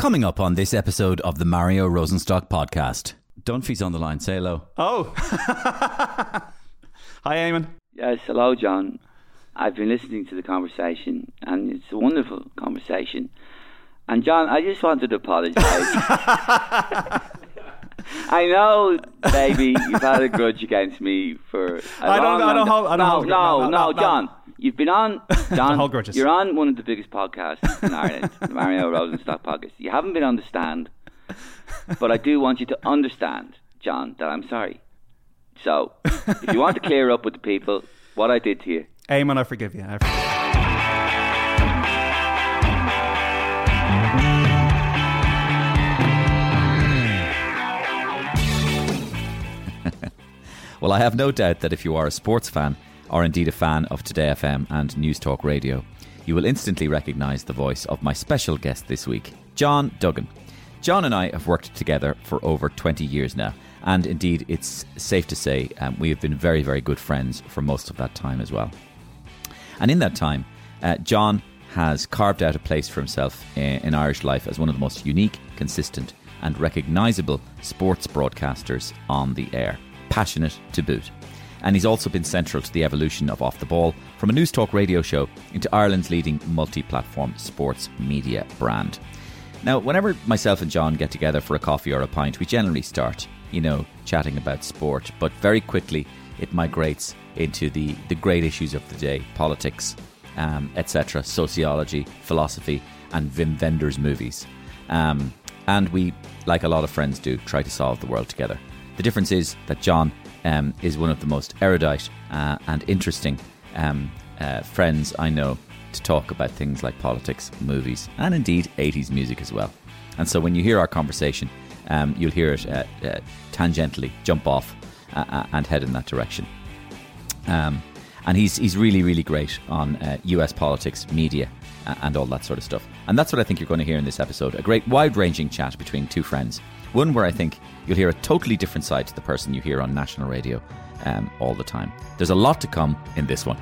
Coming up on this episode of the Mario Rosenstock podcast. Dunphy's on the line. Say hello. Oh. Hi, Eamon. Yes, hello, John. I've been listening to the conversation, and it's a wonderful conversation. And John, I just wanted to apologise. I know, baby, you've had a grudge against me for. a I don't- long, I don't long hold- I don't no, hold- no, no, no, no, no. John. You've been on, John. hold grudges. You're on one of the biggest podcasts in Ireland, the Mario Rosenstock podcast. You haven't been on the stand, but I do want you to understand, John, that I'm sorry. So, if you want to clear up with the people what I did to you, Eamon, I forgive you. I forgive you. Well, I have no doubt that if you are a sports fan, or indeed a fan of Today FM and Newstalk Radio, you will instantly recognise the voice of my special guest this week, John Duggan. John and I have worked together for over 20 years now, and indeed, it's safe to say um, we have been very, very good friends for most of that time as well. And in that time, uh, John has carved out a place for himself in, in Irish life as one of the most unique, consistent, and recognisable sports broadcasters on the air. Passionate to boot. And he's also been central to the evolution of Off the Ball from a Newstalk radio show into Ireland's leading multi platform sports media brand. Now, whenever myself and John get together for a coffee or a pint, we generally start, you know, chatting about sport, but very quickly it migrates into the, the great issues of the day politics, um, etc., sociology, philosophy, and Wim Wenders movies. Um, and we, like a lot of friends do, try to solve the world together. The difference is that John um, is one of the most erudite uh, and interesting um, uh, friends I know to talk about things like politics, movies, and indeed 80s music as well. And so when you hear our conversation, um, you'll hear it uh, uh, tangentially jump off uh, uh, and head in that direction. Um, and he's he's really really great on U.S. politics, media, and all that sort of stuff. And that's what I think you're going to hear in this episode: a great wide-ranging chat between two friends. One where I think you'll hear a totally different side to the person you hear on national radio um, all the time. There's a lot to come in this one.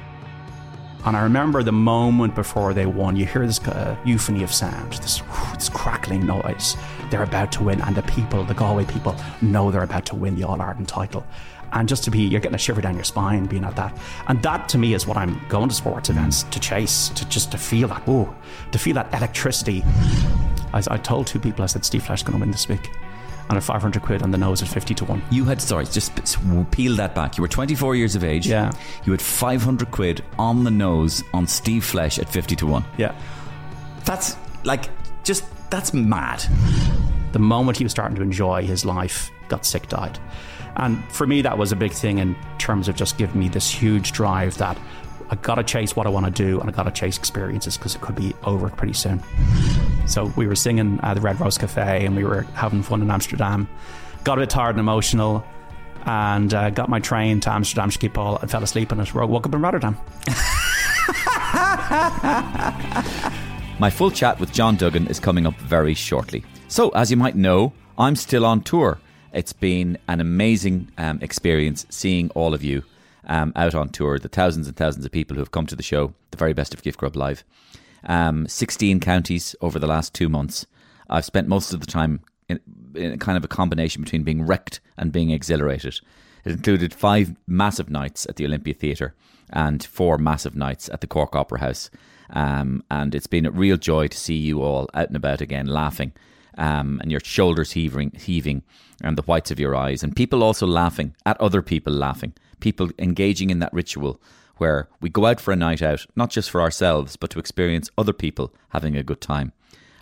And I remember the moment before they won, you hear this uh, euphony of sound, this, this crackling noise. They're about to win, and the people, the Galway people, know they're about to win the All Ireland title. And just to be, you're getting a shiver down your spine being at that. And that to me is what I'm going to sports events to chase, to just to feel that, whoa, to feel that electricity. I, I told two people, I said, Steve Flesch going to win this week. And at 500 quid on the nose at 50 to 1. You had sorry, just peel that back. You were 24 years of age. Yeah. You had 500 quid on the nose on Steve Flesch at 50 to one. Yeah. That's like just that's mad. the moment he was starting to enjoy his life, got sick, died. And for me, that was a big thing in terms of just giving me this huge drive that I got to chase what I want to do and I got to chase experiences because it could be over pretty soon. So we were singing at the Red Rose Cafe and we were having fun in Amsterdam. Got a bit tired and emotional. And uh, got my train to Amsterdam Schiphol and fell asleep on it. Woke up in Rotterdam. My full chat with John Duggan is coming up very shortly. So, as you might know, I'm still on tour. It's been an amazing um, experience seeing all of you um, out on tour, the thousands and thousands of people who have come to the show, the very best of Gift Grub Live. Um, 16 counties over the last two months. I've spent most of the time in, in kind of a combination between being wrecked and being exhilarated. It included five massive nights at the Olympia Theatre and four massive nights at the Cork Opera House. Um, and it's been a real joy to see you all out and about again, laughing, um, and your shoulders heaving, heaving, and the whites of your eyes, and people also laughing at other people laughing, people engaging in that ritual where we go out for a night out, not just for ourselves, but to experience other people having a good time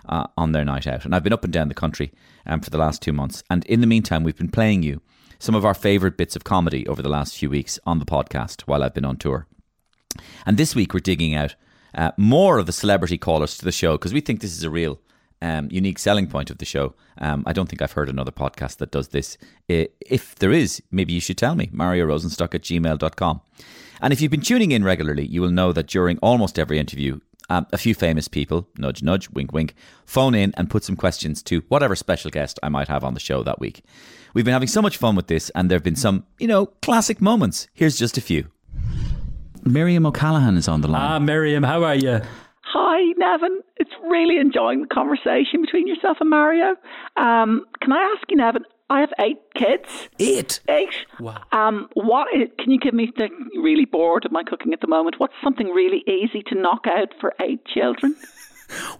uh, on their night out. And I've been up and down the country um, for the last two months, and in the meantime, we've been playing you some of our favourite bits of comedy over the last few weeks on the podcast while I've been on tour. And this week, we're digging out uh, more of the celebrity callers to the show because we think this is a real um, unique selling point of the show. Um, I don't think I've heard another podcast that does this. If there is, maybe you should tell me. Mario Rosenstock at gmail.com. And if you've been tuning in regularly, you will know that during almost every interview, um, a few famous people, nudge, nudge, wink, wink, phone in and put some questions to whatever special guest I might have on the show that week. We've been having so much fun with this, and there have been some, you know, classic moments. Here's just a few. Miriam O'Callaghan is on the line. Ah, Miriam, how are you? Hi, Neven. It's really enjoying the conversation between yourself and Mario. Um, can I ask you, Neven? I have eight kids. Eight. Eight. Wow. Um, what is, can you give me? The, really bored of my cooking at the moment. What's something really easy to knock out for eight children?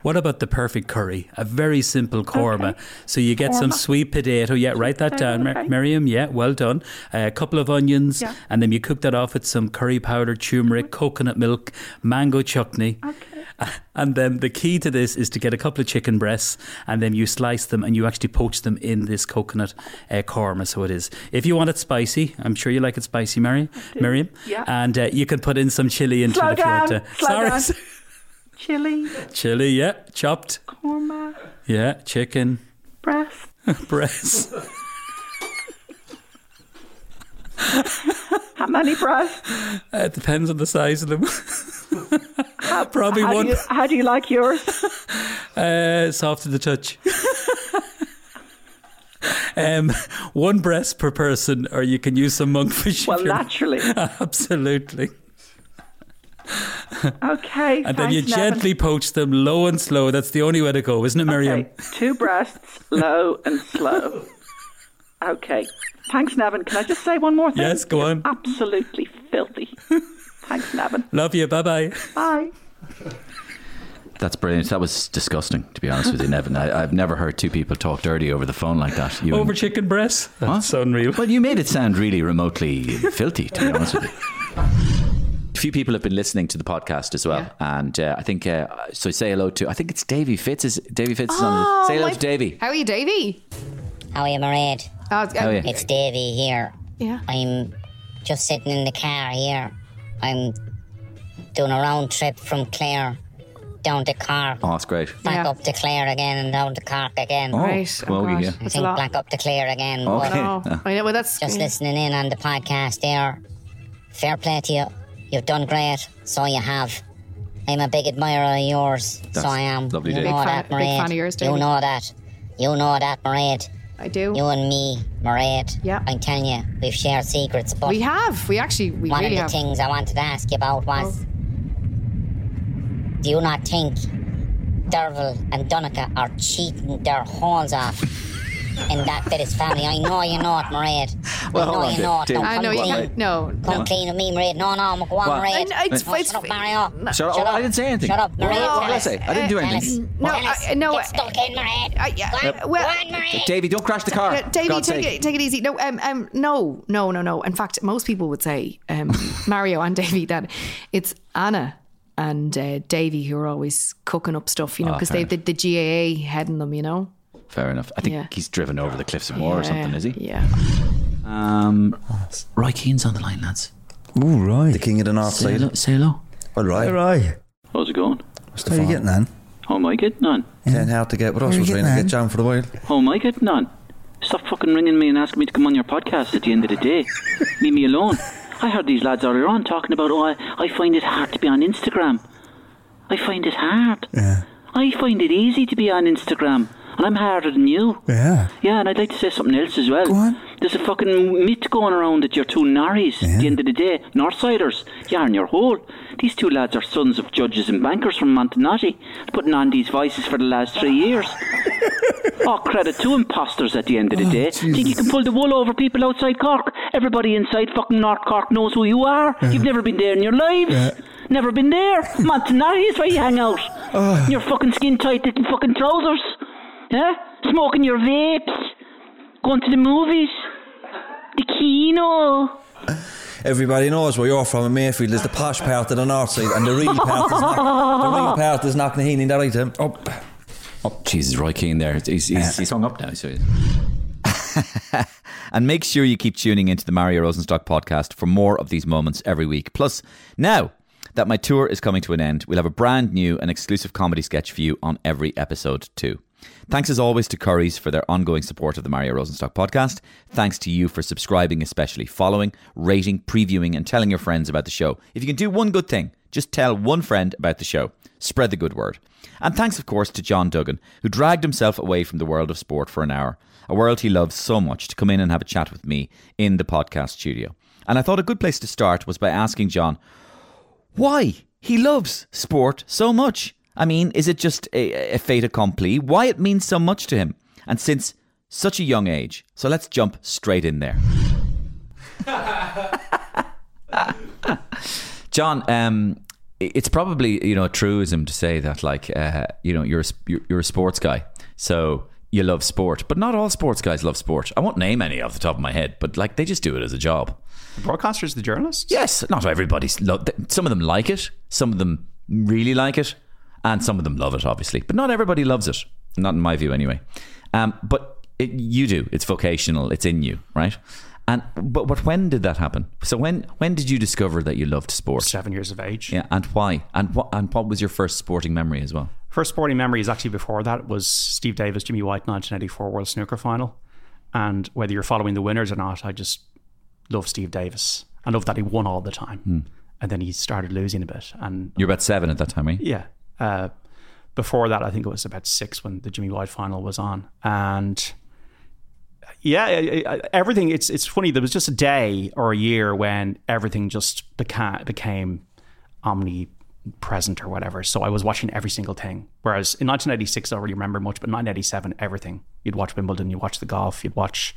What about the perfect curry? A very simple korma. Okay. So you get some sweet potato. Yeah, write that down, Mar- okay. Miriam. Yeah, well done. a couple of onions, Yeah. and then you cook that off with some curry powder, turmeric, coconut milk, mango chutney. Okay. And then the key to this is to get a couple of chicken breasts, and then you slice them and you actually poach them in this coconut uh, korma. So it is. If you want it spicy, I'm sure you like it spicy, Mary, Miriam. Yeah. And uh, you can put in some chili into Slow if down, Sorry. Chili, chili, yeah, chopped. korma, Yeah, chicken breast. breast. How many breasts? Uh, it depends on the size of them. Probably How do, one you, how do you like yours? uh, soft to the touch. um, one breast per person, or you can use some monkfish. Well, naturally. Absolutely. Okay. And then you Neven. gently poach them low and slow. That's the only way to go, isn't it, Miriam? Okay, two breasts, low and slow. Okay. Thanks, Neven. Can I just say one more thing? Yes, go on. Absolutely filthy. Thanks, Neven. Love you. Bye bye. Bye. That's brilliant. That was disgusting, to be honest with you, Neven. I, I've never heard two people talk dirty over the phone like that. You Over and- chicken breasts? That's Huh? unreal. Well, you made it sound really remotely filthy, to be honest with you. A few people have been listening to the podcast as well, and uh, I think uh, so. Say hello to I think it's Davy Fitz. Is Davy Fitz is on? The, say hello to Davy. How are you, Davy? How are you, Mairead? Oh, it's- How are you? It's Davy here. Yeah. I'm just sitting in the car here. I'm doing a round trip from Clare down to Cork, Oh, that's great. back Yeah. up to Clare again, and down to Cork again. Oh, Right. Smoky, oh, yeah. I think back up to Clare again. Okay. But Oh, I know, well, that's just listening in on the podcast there. Fair play to you. You've done great. So you have. I'm a big admirer of yours. That's so I am. lovely, you Dave. know Big fan- that, big fan of Mairead. yours, You Davy. know that. You know that, Mairead. I do. You and me, Mairead. Yeah. I'm telling you, we've shared secrets. But we have. We actually, we one really of the have. things I wanted to ask you about was oh. do you not think Derval and Donica are cheating their horns off in that bit of family? I know you know it, Mairead. Well, I know you Dave. know it. Dave. Don't I come know you clean. can't. No. Come clean with me, Mairead. No, no, go on, What? Mairead. I- it's- No, it's- shut up, Mario. Shut up. I didn't say anything. Shut up, What- Mairead. what did I say? I didn't do anything. No, I- no, Get stuck in, Mairead. I, yeah, Go on, well- go on, Mairead. Davy, don't crash the car. Yeah, Davey, God's take sake. it, take it easy. No, um, um, no, no, no, no. In fact, most people would say, um, Mario and Davey, that it's Anna and uh, Davey who are always cooking up stuff, you know, Oh, because fair they've the, the GAA heading them, you know. Fair enough. I think Yeah. he's driven over the cliffs of Moher or something, is he? Yeah. Um, Roy Keane's on the line, lads. Ooh, right. The king of the north Say side. hello. Say hello. All right. All right. How's it going? What's the How are you getting on? How am I getting on? Saying how to get what else How are We're trying to get John for the while. How am I getting on? Stop fucking ringing me and asking me to come on your podcast at the end of the day. Leave me alone. I heard these lads earlier on talking about, oh, I, I find it hard to be on Instagram. I find it hard. Yeah. I find it easy to be on Instagram. And I'm harder than you. Yeah. Yeah, and I'd like to say something else as well. Go on. There's a fucking myth going around that you're two narries. At the end of the day, Northsiders, you are in your hole. These two lads are sons of judges and bankers from Montenotte, putting on these voices for the last three years. oh, credit to imposters at the end of the oh, day. Think you can pull the wool over people outside Cork? Everybody inside fucking North Cork knows who you are. You've never been there in your lives. Never been there. Montenotte is where you hang out. Oh. Your fucking skin tight little fucking trousers. Yeah? Smoking your vapes. Going to the movies. The kino. Everybody knows where you're from in Mayfield is the posh part of the north side, and the real part is not. The real part is not Knocknaheeny. That right, Tim? Oh, oh, Jesus, Roy Keane there. He's, he's, he's hung up now. So. and make sure you keep tuning into the Mario Rosenstock podcast for more of these moments every week. Plus, now that my tour is coming to an end, we'll have a brand new and exclusive comedy sketch for you on every episode too. Thanks as always to Currys for their ongoing support of the Mario Rosenstock podcast. Thanks to you for subscribing, especially following, rating, previewing, and telling your friends about the show. If you can do one good thing, just tell one friend about the show. Spread the good word. And thanks, of course, to John Duggan, who dragged himself away from the world of sport for an hour, a world he loves so much, to come in and have a chat with me in the podcast studio. And I thought a good place to start was by asking John why he loves sport so much. I mean, is it just a, a fait accompli? Why it means so much to him? And since such a young age. So let's jump straight in there. John, um, it's probably you know a truism to say that like uh, you know you're a, you're, a sports guy, so you love sport. But not all sports guys love sport. I won't name any off the top of my head, but like they just do it as a job. The broadcasters, the journalists. Yes, not everybody's. Lo- some of them like it, some of them really like it, and some of them love it, obviously. But not everybody loves it. Not in my view, anyway. Um, but it, you do. It's vocational. It's in you, right? And but but when did that happen? So when when did you discover that you loved sport? Seven years of age. Yeah, and why? And what and what was your first sporting memory as well? First sporting memory is actually before that was Steve Davis, Jimmy White, 1984 World Snooker Final. And whether you're following the winners or not, I just love Steve Davis. I love that he won all the time. And then he started losing a bit. And You're about seven at that time, right? yeah, uh, before that, I think it was about six when the Jimmy White final was on. And yeah, everything. It's it's funny. There was just a day or a year when everything just became became omnipresent or whatever. So I was watching every single thing. Whereas in 1986, I really remember much, but 1987, everything. You'd watch Wimbledon, you'd watch the golf, you'd watch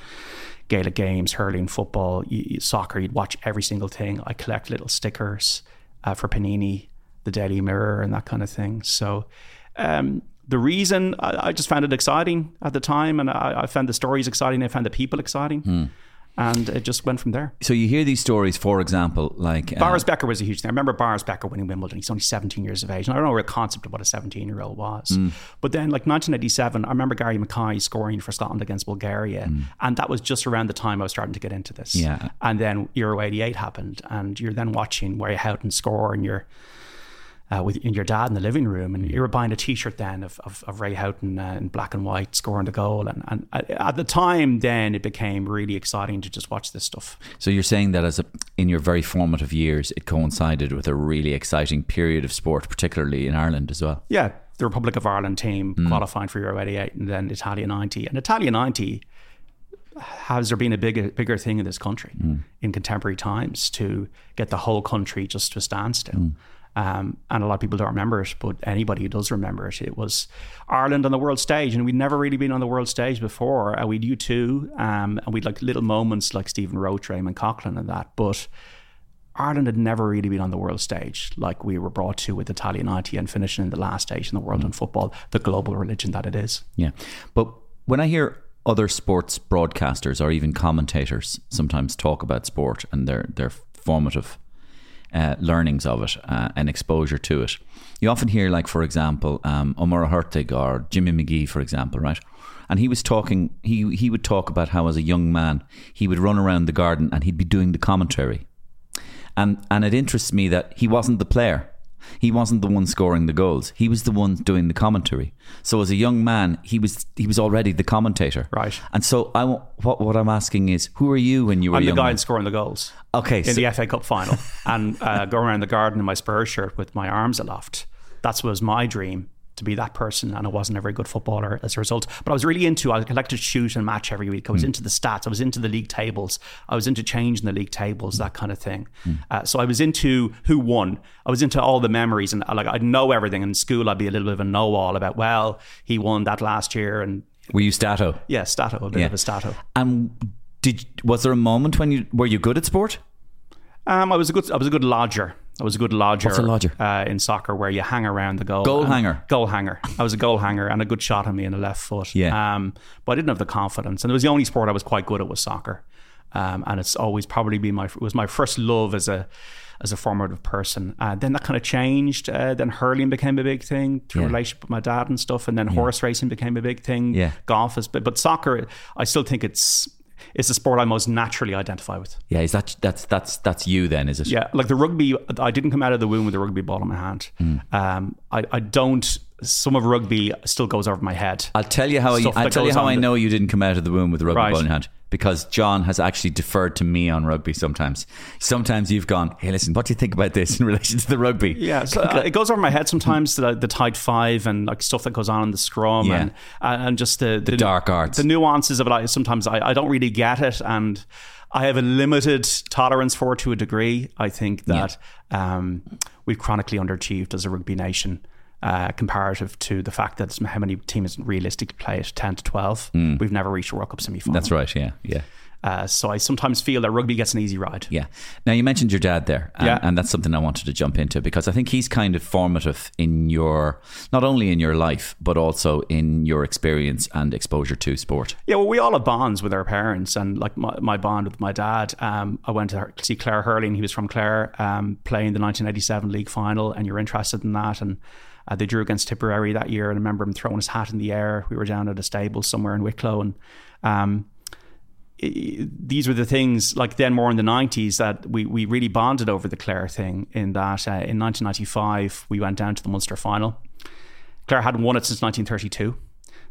Gaelic games, hurling, football, you- soccer. You'd watch every single thing. I collect little stickers uh, for Panini, the Daily Mirror, and that kind of thing. So. Um, the reason I, I just found it exciting at the time, and I, I found the stories exciting. I found the people exciting, and it just went from there. So you hear these stories, for example, like uh, Boris Becker was a huge thing. I remember Boris Becker winning Wimbledon. He's only 17 years of age. And I don't know the concept of what a 17 year old was. But then, like 1987, I remember Gary Mackay scoring for Scotland against Bulgaria. And that was just around the time I was starting to get into this. Yeah. And then Euro 88 happened. And you're then watching Ray Houghton score and you're. Uh, with in your dad in the living room, and you were buying a T-shirt then of, of, of Ray Houghton uh, in black and white scoring the goal, and, and at- the time, then it became really exciting to just watch this stuff. So you're saying that as a in your very formative years, it coincided with a really exciting period of sport, particularly in Ireland as well. Yeah, the Republic of Ireland team qualifying for Euro 88 and then Italia 90. And Italia 90 has there been a bigger bigger thing in this country in contemporary times to get the whole country just to a standstill. Um, and a lot of people don't remember it, but anybody who does remember it, it was Ireland on the world stage, and we'd never really been on the world stage before. Uh, we'd U2, um, and we'd like little moments like Stephen Roche, Raymond Coughlin, and that, but Ireland had never really been on the world stage like we were brought to with Italia 90 and finishing in the last stage in the world in football, the global religion that it is. Yeah. But when I hear other sports broadcasters or even commentators sometimes talk about sport and their, their formative uh, learnings of it uh, and exposure to it, you often hear, like, for example, um, Ó Muircheartaigh or Jimmy Magee, for example, right? And he was talking, he, he would talk about how as a young man, he would run around the garden and he'd be doing the commentary. And, and it interests me that he wasn't the player. He wasn't the one scoring the goals. He was the one doing the commentary. So as a young man, he was he was already the commentator. Right. And so I what what I'm asking is, who are you when you were I'm the guy scoring the goals Okay, in so- the FA Cup final and uh, going around the garden in my Spurs shirt with my arms aloft. That was my dream to be that person, and I wasn't a very good footballer as a result. But I was really into. I like to shoot and match every week. I was into the stats. I was into the league tables. I was into changing the league tables, that kind of thing. Hmm. Uh, so I was into who won. I was into all the memories, and uh, like I'd know everything. In school, I'd be a little bit of a know-all about. Well, he won that last year, and were you Stato? yeah, Stato, a bit Yeah. of a Stato. And did was there a moment when you were you good at sport? Um, I was a good. I was a good lodger. I was a good lodger. What's a lodger? Uh, in soccer, where you hang around the goal. Goal hanger. Goal hanger. I was a goal hanger and a good shot on me in the left foot. Yeah. Um, but I didn't have the confidence, and it was the only sport I was quite good at was soccer. Um, and it's always probably been my it was my first love as a as a formative person. Uh, then that kind of changed. Uh, then hurling became a big thing through Yeah. relationship with my dad and stuff. And then horse racing became a big thing. Yeah. Golf is, but, but soccer, I still think it's it's the sport I most naturally identify with. Yeah, is that that's that's that's you then? Is it? Yeah, like the rugby, I didn't come out of the womb with a rugby ball in my hand. Hmm. Um, I, I don't. Some of rugby still goes over my head. I'll tell you how I, I'll tell you how I the- know you didn't come out of the womb with a rugby Right. ball in your hand because John has actually deferred to me on rugby sometimes. Sometimes you've gone, hey, listen, what do you think about this in relation to the rugby? Yeah, so uh, it goes over my head sometimes. The, the tight five and like stuff that goes on in the scrum Yeah. and and just the, the dark arts. the nuances of it. I, sometimes I, I don't really get it, and I have a limited tolerance for it to a degree. I think that um, we've chronically underachieved as a rugby nation. Uh, comparative to the fact that how many teams realistically play it 10 to 12 we've never reached a World Cup semi-final That's right. Yeah. Yeah. uh, so I sometimes feel that rugby gets an easy ride Yeah. Now you mentioned your dad there, and, Yeah. and that's something I wanted to jump into because I think he's kind of formative in your not only in your life but also in your experience and exposure to sport. Yeah, well, we all have bonds with our parents, and like my, my bond with my dad. Um, I went to see Clare Hurling. He was from Clare, um, playing the 1987 league final, and you're interested in that. And uh, they drew against Tipperary that year, and I remember him throwing his hat in the air. We were down at a stable somewhere in Wicklow, and um, i- these were the things like then more in the 90s that we, we really bonded over the Clare thing in that uh, in 1995 we went down to the Munster final. Clare hadn't won it since 1932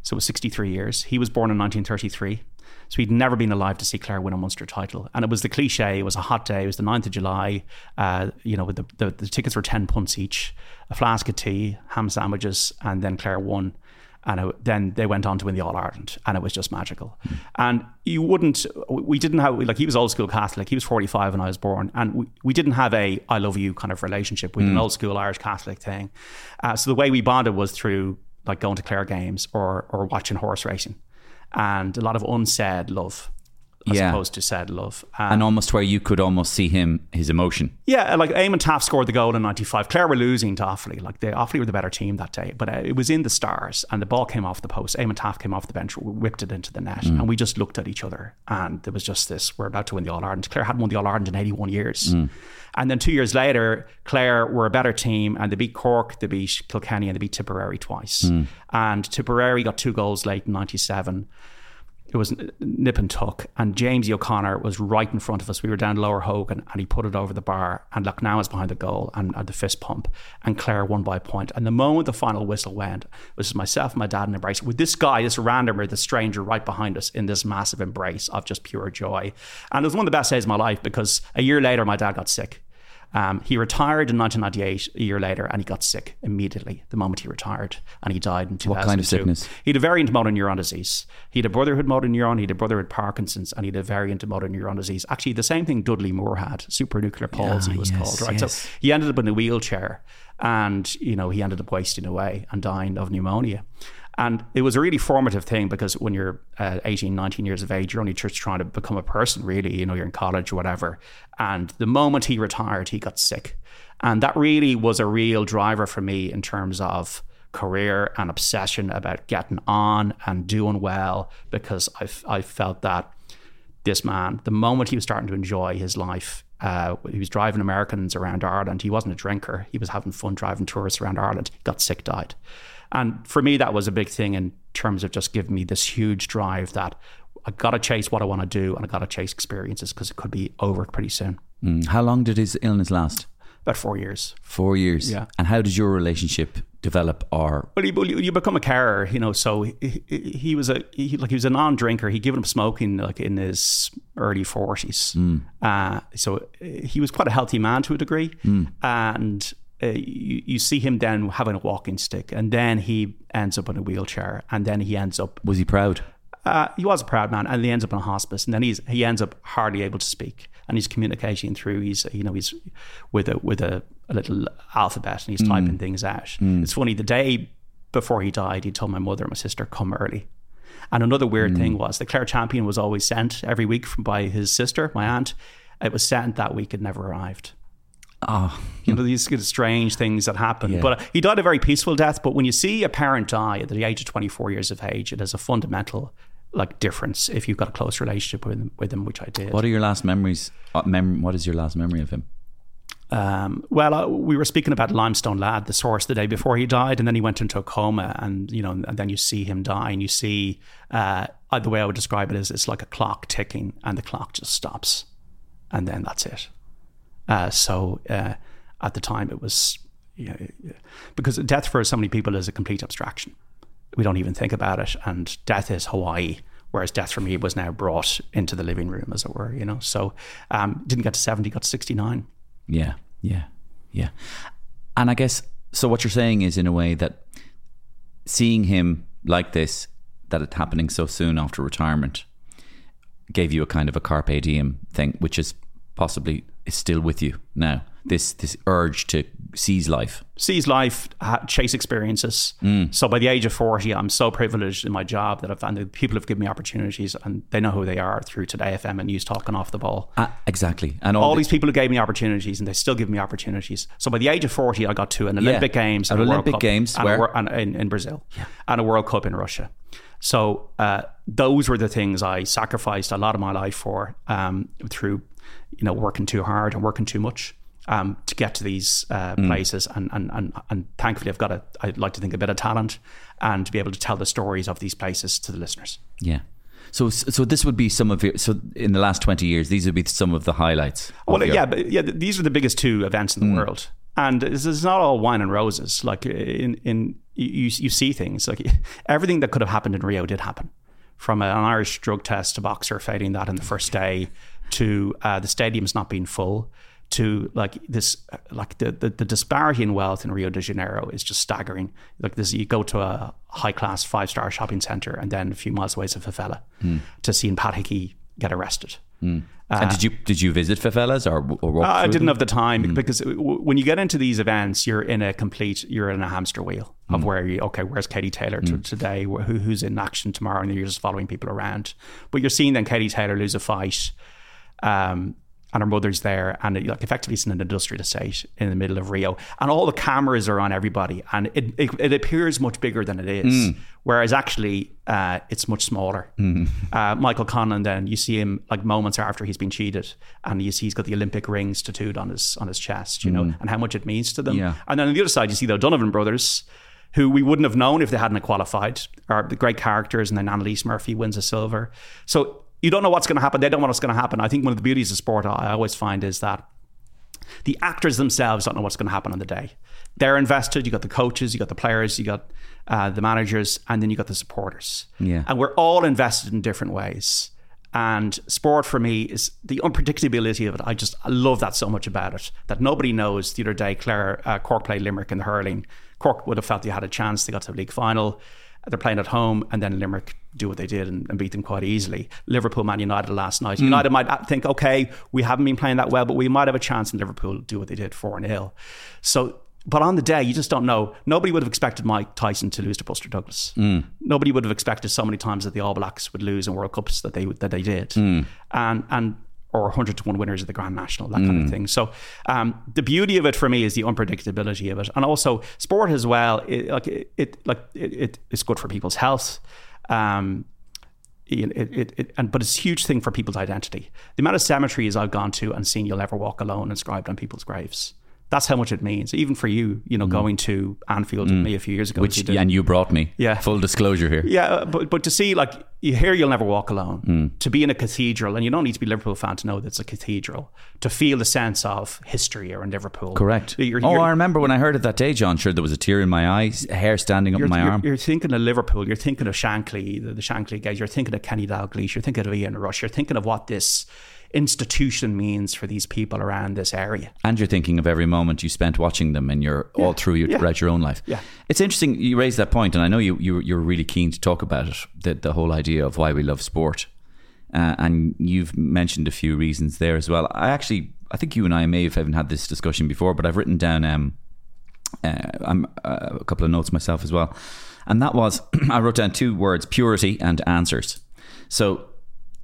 so it was 63 years. He was born in 1933 so he'd never been alive to see Clare win a Munster title and it was the cliche it was a hot day it was the 9th of July uh, you know with the, the, the tickets were 10 punts each a flask of tea ham sandwiches and then Clare won and it, then they went on to win the All Ireland, and it was just magical. And you wouldn't, we didn't have like he was old school Catholic. He was forty five when I was born, and we, we didn't have a I love you kind of relationship with an old school Irish Catholic thing. Uh, so the way we bonded was through like going to Clare games or or watching horse racing, and a lot of unsaid love. As Yeah. opposed to said love, Um, And almost where you could almost see him, his emotion. yeah, like Eamonn Taaffe scored the goal in '95. Clare were losing to Offaly. Like they, Offaly were the better team that day, but uh, it was in the stars, and the ball came off the post. Eamonn Taaffe came off the bench, whipped it into the net, and we just looked at each other, and there was just this: we're about to win the All Ireland. Clare hadn't won the All Ireland in 81 years, and then two years later, Clare were a better team, and they beat Cork, they beat Kilkenny, and they beat Tipperary twice. And Tipperary got two goals late in '97 it was nip and tuck. And James O'Connor was right in front of us. We were down Lower Hogan and he put it over the bar. And Loughnane is behind the goal and at the fist pump. And Clare won by a point. And the moment the final whistle went, it was myself, my dad, and embrace with this guy, this randomer, this stranger right behind us in this massive embrace of just pure joy. And it was one of the best days of my life because a year later, my dad got sick. Um, he retired in 1998, a year later, and he got sick immediately the moment he retired, and he died in 2002. What kind of sickness? He had a variant of motor neuron disease. He had a brotherhood motor neuron, he had a brotherhood Parkinson's, and he had a variant of motor neuron disease. Actually, the same thing Dudley Moore had, supranuclear palsy Yeah, was yes, called, right? yes. So he ended up in a wheelchair, and you know he ended up wasting away and dying of pneumonia. And it was a really formative thing because when you're uh, 18, 19 years of age, you're only just trying to become a person, really. You know, you're in college or whatever. And the moment he retired, he got sick. And that really was a real driver for me in terms of career and obsession about getting on and doing well because I, I felt that this man, the moment he was starting to enjoy his life, uh, he was driving Americans around Ireland. He wasn't a drinker. He was having fun driving tourists around Ireland. He got sick, died. And for me, that was a big thing in terms of just giving me this huge drive that I got to chase what I want to do and I got to chase experiences because it could be over pretty soon. Mm. How long did his illness last? About four years. Four years. Yeah. And how did your relationship develop? Or Well, you, you become a carer, you know. So he, he, he was a he, like he was a non-drinker. He'd given up smoking like in his early forties. Uh, so he was quite a healthy man to a degree, and. Uh, you, you see him then having a walking stick, and then he ends up in a wheelchair, and then he ends up. was he proud? Uh, he was a proud man, and he ends up in a hospice, and then he's he ends up hardly able to speak, and he's communicating through. He's you know he's with a with a, a little alphabet, and he's typing things out. It's funny. The day before he died, he told my mother and my sister come early. And another weird thing was the Clare champion was always sent every week from, by his sister, my aunt. It was sent that week; it never arrived. Oh, You know these strange things that happen. Yeah. But he died a very peaceful death. But when you see a parent die at the age of twenty four years of age, it has a fundamental like difference if you've got a close relationship with him, with him which I did. what are your last memories? Uh, mem- what is your last memory of him? Um, well, uh, we were speaking about Limestone Lad, the source, the day before he died, and then he went into a coma, and you know, and then you see him die, and you see uh, uh, the way I would describe it is it's like a clock ticking, and the clock just stops, and then that's it. Uh, so uh, at the time, it was you know, because death for so many people is a complete abstraction. We don't even think about it, and death is Hawaii. Whereas death for me was now brought into the living room, as it were, you know. So um, didn't get to seventy, got to sixty nine. Yeah, yeah, yeah. And I guess so. What you're saying is, in a way, that seeing him like this, that it happening so soon after retirement, gave you a kind of a carpe diem thing, which is possibly is still with you now. This this urge to seize life. seize life, ha- chase experiences. Mm. So by the age of 40, I'm so privileged in my job that I've, and the people have given me opportunities and they know who they are through Today FM and News Talking Off the Ball. Ah, exactly, and all, All the- these people who gave me opportunities and they still give me opportunities. So by the age of 40, I got to an Olympic Games At and a World Olympic Cup Games, and where? wor- and in, in Brazil and a World Cup in Russia. So uh, those were the things I sacrificed a lot of my life for um, through, you know, working too hard and working too much um, to get to these uh, Mm. places. And, and and and thankfully, I've got a I'd like to think a bit of talent and to be able to tell the stories of these places to the listeners. yeah. So so this would be some of your so in the last twenty years these would be some of the highlights. Well, your- yeah, but yeah, these are the biggest two events in the world, and it's, it's not all wine and roses. Like in in you you see things like everything that could have happened in Rio did happen, from an Irish drug test to boxer failing that in the first day, to uh, the stadiums not being full, to like this like the, the the disparity in wealth in Rio de Janeiro is just staggering. Like this, you go to a high class five star shopping center, and then a few miles away is a favela to see Pat Hickey get arrested. And did you did you visit favelas or or Uh, I didn't them? have the time because w- when you get into these events, you're in a complete, you're in a hamster wheel of where you, okay, where's Katie Taylor to, today? Who, who's in action tomorrow? And you're just following people around. But you're seeing then Katie Taylor lose a fight. Um, and her mother's there, and it, like effectively it's in an industrial estate in the middle of Rio, and all the cameras are on everybody, and it it, it appears much bigger than it is, whereas actually uh, it's much smaller. Uh, Michael Conlan, then you see him like moments after he's been cheated, and you see he's got the Olympic rings tattooed on his on his chest, you know, and how much it means to them. Yeah. And then on the other side, you see the Donovan brothers, who we wouldn't have known if they hadn't qualified, are the great characters, and then Annalise Murphy wins a silver. So you don't know what's going to happen. They don't know what's going to happen. I think one of the beauties of sport I always find is that the actors themselves don't know what's going to happen on the day. They're invested. You got the coaches, you got the players, you got uh, the managers, and then you got the supporters. Yeah. And we're all invested in different ways. And sport for me is the unpredictability of it. I just I love that so much about it. That nobody knows. The other day, Clare uh, Cork played Limerick in the hurling. Cork would have felt they had a chance. They got to the league final. They're playing at home, and then Limerick do what they did and, and beat them quite easily. Liverpool, Man United last night. Hmm. United might uh, think, okay, we haven't been playing that well, but we might have a chance. And Liverpool do what they did four 0 So, but on the day, you just don't know. Nobody would have expected Mike Tyson to lose to Buster Douglas. Hmm. Nobody would have expected so many times that the All Blacks would lose in World Cups that they that they did, hmm. and and or hundred to one winners of the Grand National, that kind of thing. So um, the beauty of it for me is the unpredictability of it, and also sport as well. It, like it, it like it, it, it's good for people's health. Um, it, it, it, and but it's a huge thing for people's identity. The amount of cemeteries I've gone to and seen "You'll Never Walk Alone" inscribed on people's graves. That's how much it means. Even for you, you know, mm. going to Anfield mm. with me a few years ago, as which you did. and you brought me. Yeah. Full disclosure here. Yeah, uh, but but to see like you hear you'll never walk alone. Mm. To be in a cathedral, and you don't need to be a Liverpool fan to know that it's a cathedral. To feel the sense of history or in Liverpool. Correct. You're, oh, you're- I remember when I heard it that day, John. Sure, there was a tear in my eye, hair standing up my arm. you're thinking of Liverpool. You're thinking of Shankly, the, the Shankly guys. You're thinking of Kenny Dalglish. You're thinking of Ian Rush. You're thinking of what this institution means for these people around this area. and you're thinking of every moment you spent watching them and you're all through your, yeah. throughout your own life. Yeah. It's interesting you raised that point, and I know you, you you're really keen to talk about it. The the whole idea of why we love sport, uh, and you've mentioned a few reasons there as well. I actually I think you and I may have even had this discussion before, but I've written down um, uh, I'm, uh, a couple of notes myself as well, and that was I wrote down two words: purity and answers. So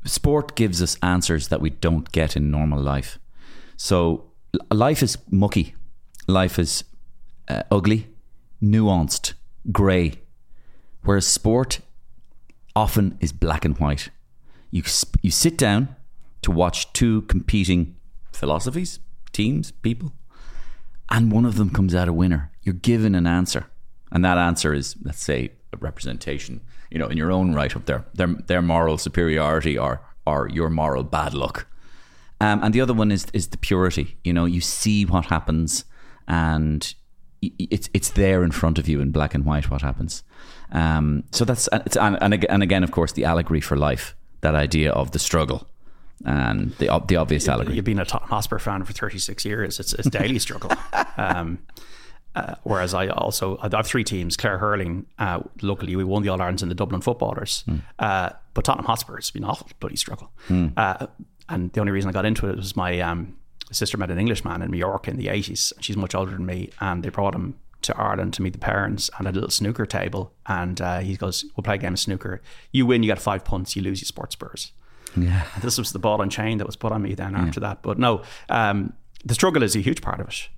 sport gives us answers that we don't get in normal life. So life is mucky, life is uh, ugly, nuanced, grey, whereas sport often is black and white. You you sit down to watch two competing philosophies, teams, people, and one of them comes out a winner. You're given an answer, and that answer is, let's say, a representation. You know, in your own right of their their their moral superiority or or your moral bad luck. Um, and the other one is is the purity. You know, you see what happens, and it's it's there in front of you in black and white what happens. Um, so that's and, it's, and, and again, of course, the allegory for life. That idea of the struggle and the the obvious allegory. You've been a Tottenham Hotspur fan for 36 years. It's it's daily struggle. Um, uh, whereas I also I have three teams. Clare Hurling, uh, locally, we won the All Irelands and the Dublin Footballers. Uh, but Tottenham Hotspur has been awful bloody struggle. Uh, and the only reason I got into it was my um, sister met an Englishman in Mallorca in the 80s. She's much older than me. And they brought him to Ireland to meet the parents and a little snooker table. And uh, he goes, We'll play a game of snooker. You win, you get five punts, you lose, you sports spurs. Yeah. And this was the ball and chain that was put on me then after that. But no, um, the struggle is a huge part of it.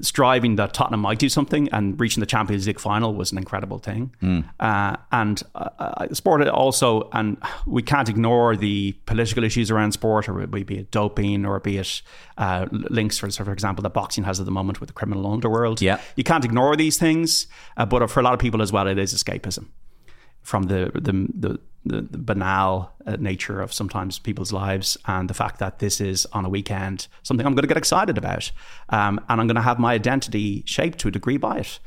Striving that Tottenham might do something and reaching the Champions League final was an incredible thing. Uh, and uh, uh, sport also, and we can't ignore the political issues around sport, or be it doping, or be it uh, links, for, for example, that boxing has at the moment with the criminal underworld. Yeah. You can't ignore these things, uh, but for a lot of people as well, it is escapism from the the the, the, the banal uh, nature of sometimes people's lives and the fact that this is on a weekend something I'm going to get excited about, um, and I'm going to have my identity shaped to a degree by it.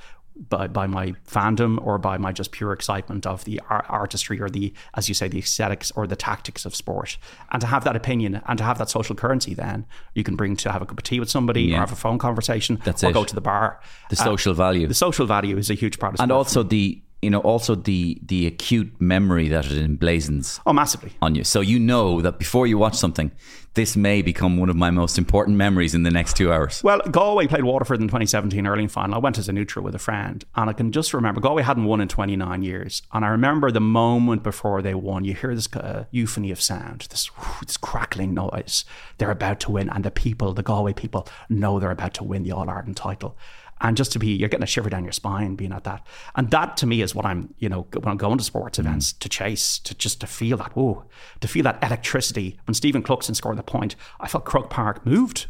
By, by my fandom or by my just pure excitement of the ar- artistry or the, as you say, the aesthetics or the tactics of sport. And to have that opinion and to have that social currency, then you can bring to have a cup of tea with somebody Yeah. or have a phone conversation That's or it. go to the bar. The Uh, social value. the social value is a huge part of and also the you know also the the acute memory that it emblazons oh, massively. on you. So you know that before you watch something, this may become one of my most important memories in the next two hours. Well, Galway played Waterford in 2017 Hurling final. I went as a neutral with a friend, and I can just remember Galway hadn't won in 29 years, and I remember the moment before they won. You hear this uh, euphony of sound, this this crackling noise. They're about to win, and the people, the Galway people, know they're about to win the All Ireland title. And just to be, you're getting a shiver down your spine being at that. And that to me is what I'm, you know, when I'm going to sports events to chase, to just to feel that, whoa, to feel that electricity. When Stephen Cluxton scored the point, I felt Croke Park moved.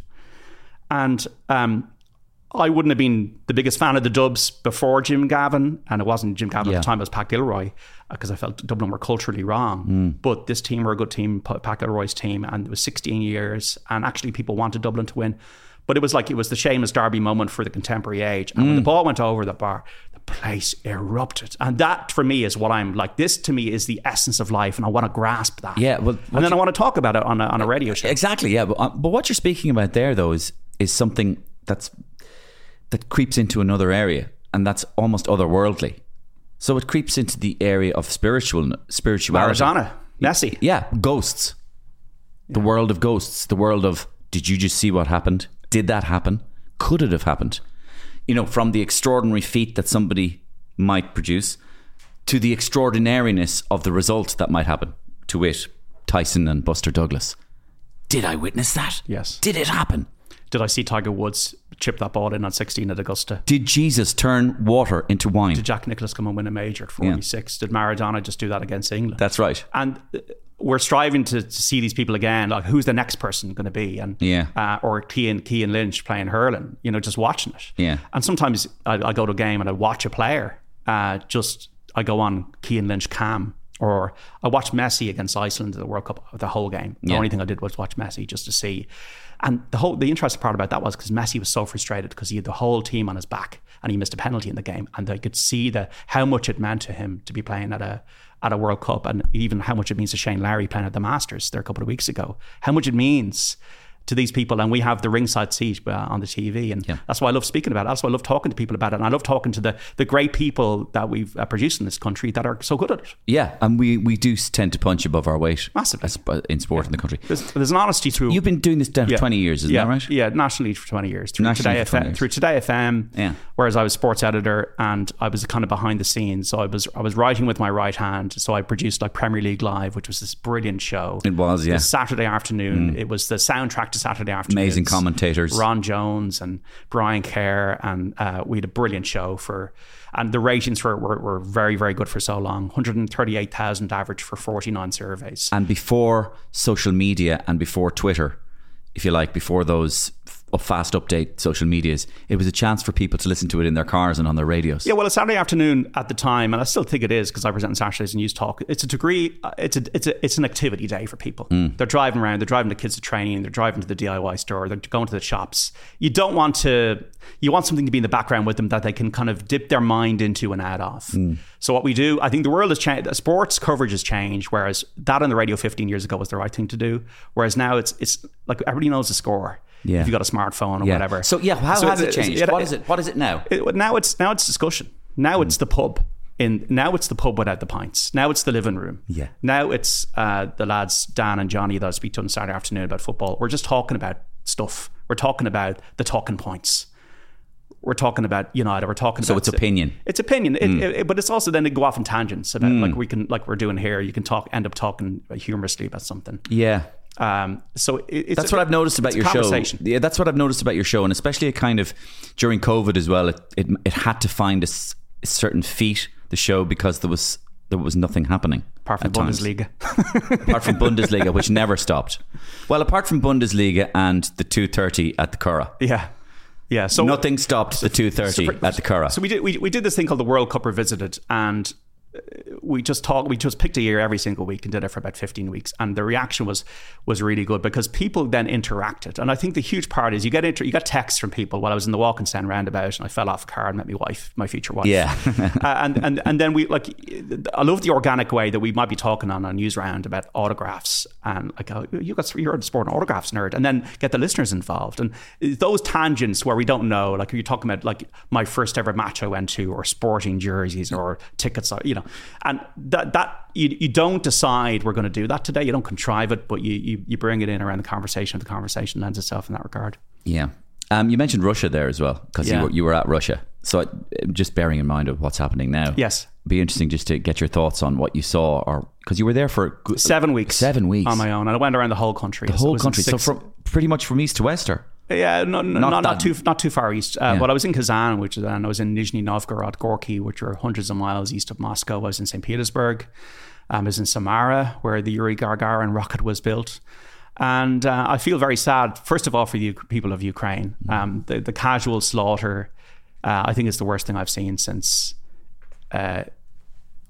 And um, I wouldn't have been the biggest fan of the Dubs before Jim Gavin, and it wasn't Jim Gavin Yeah. at the time. It was Pat Gilroy because I felt Dublin were culturally wrong. But this team were a good team, Pa- Pat Gilroy's team, and it was 16 years, and actually people wanted Dublin to win. But it was like it was the Seamus Darby moment for the contemporary age. And when the ball went over the bar, the place erupted. And that for me is what I'm like. This to me is the essence of life, and I want to grasp that. Yeah, well, and then you- I want to talk about it on a, on a radio show. Exactly, yeah. But, uh, but what you're speaking about there, though, is is something that's that creeps into another area, and that's almost otherworldly. So it creeps into the area of spiritual spirituality. Maradona, Messi. Yeah, ghosts. The world of ghosts. The world of did you just see what happened? Did that happen? Could it have happened? You know, from the extraordinary feat that somebody might produce to the extraordinariness of the result that might happen. To wit, Tyson and Buster Douglas. Did I witness that? Yes. Did it happen? Did I see Tiger Woods chip that ball in on 16 at Augusta? Did Jesus turn water into wine? Did Jack Nicklaus come and win a major at 46? Did Maradona just do that against England? That's right. and uh, we're striving to, to see these people again. Like, who's the next person going to be? And Yeah. uh, or Cian Cian Lynch playing hurling. You know, just watching it. Yeah. And sometimes I, I go to a game and I watch a player. Uh, just I go on Cian Lynch cam. Or I watched Messi against Iceland at the World Cup the whole game. The Yeah. only thing I did was watch Messi just to see. And the whole the interesting part about that was because Messi was so frustrated because he had the whole team on his back and he missed a penalty in the game, and I could see the how much it meant to him to be playing at a at a World Cup, and even how much it means to Shane Lowry playing at the Masters there a couple of weeks ago. How much it means to these people, and we have the ringside seat uh, on the TV, and Yeah. that's why I love speaking about it. That's why I love talking to people about it, and I love talking to the the great people that we've uh, produced in this country that are so good at it. Yeah, and we, we do tend to punch above our weight Massively. as- in sport in the country. There's, there's an honesty through. You've been doing this down for 20 years, isn't yeah, that right? Yeah, nationally for 20 years. Through Nationally Today for 20 FM, years. through Today FM. Yeah. Whereas I was sports editor and I was kind of behind the scenes. So I was I was writing with my right hand. So I produced like Premier League Live, which was this brilliant show. It was, yeah. Mm. Saturday afternoon. It was the soundtrack to Saturday afternoon. Amazing commentators. Ron Jones and Brian Kerr, and uh, we had a brilliant show for. And the ratings were, were, were very, very good for so long. 138,000 average for 49 surveys. And before social media and before Twitter, if you like, before those fast update social medias, it was a chance for people to listen to it in their cars and on their radios. Yeah, well, it's Saturday afternoon at the time, and I still think it is because I present on Saturdays and Newstalk. It's a degree, uh, it's a, it's a, it's an activity day for people. They're driving around, they're driving the kids to training, they're driving to the DIY store, they're going to the shops. You don't want to, you want something to be in the background with them that they can kind of dip their mind into and out of. So what we do, I think the world has changed. Sports coverage has changed, whereas that on the radio 15 years ago was the right thing to do. Whereas now it's it's like everybody knows the score. Yeah. If you've got a smartphone or Yeah. whatever. So yeah, how So has it it's- changed? it- what is it? What is it now? it, now it's now it's discussion. Now it's the pub. In now it's the pub without the pints. Now it's the living room. Yeah. Now it's uh, the lads Dan and Johnny that I speak to on Saturday afternoon about football. We're just talking about stuff. We're talking about the talking points. We're talking about United. We're talking So about it's opinion. Mm. It's opinion, It- it- but it's also then they go off in tangents about like we can like we're doing here. You can talk, end up talking humorously about something. Yeah. Um, so it, That's what I've noticed about your show. Yeah, that's what I've noticed about your show, and especially a kind of during COVID as well. It it, it had to find a, s- a certain feat the show because there was there was nothing happening. apart from. Bundesliga. apart from Bundesliga, which never stopped. Well, apart from Bundesliga and the two thirty at the Curragh, yeah, yeah. So nothing stopped the two thirty So- at the Curragh. So we did we, we did this thing called the World Cup Revisited, and we just talked. We just picked a year every single week and did it for about fifteen weeks, and the reaction was was really good because people then interacted. And I think the huge part is you get inter- you got texts from people while I was in the Walkinstown roundabout, and I fell off a car and met my wife, my future wife. Yeah. uh, and and and then we like I love the organic way that we might be talking on a news round about autographs and like oh, you got you're a sport and autographs nerd, and then get the listeners involved and those tangents where we don't know, like you're talking about like my first ever match I went to, or sporting jerseys, or tickets, you know, and that that you, you don't decide we're going to do that today. You don't contrive it, but you, you you bring it in around the conversation. The conversation lends itself in that regard. yeah. Um, you mentioned Russia there as well because Yeah. you, were, you were at Russia. So just bearing in mind of what's happening now. Yes. Be interesting just to get your thoughts on what you saw, or because you were there for Seven weeks. Seven weeks on my own, and I went around the whole country. the whole country. So from pretty much from east to west, or Yeah, no, no, Not not, not, too not too far east. Uh, Yeah. But I was in Kazan, which is, and I was in Nizhny Novgorod, Gorky, which are hundreds of miles east of Moscow. I was in St. Petersburg. Um, I was in Samara, where the Yuri Gagarin rocket was built. And uh, I feel very sad, first of all, for the people of Ukraine. Um, the, the casual slaughter, uh, I think, is the worst thing I've seen since uh,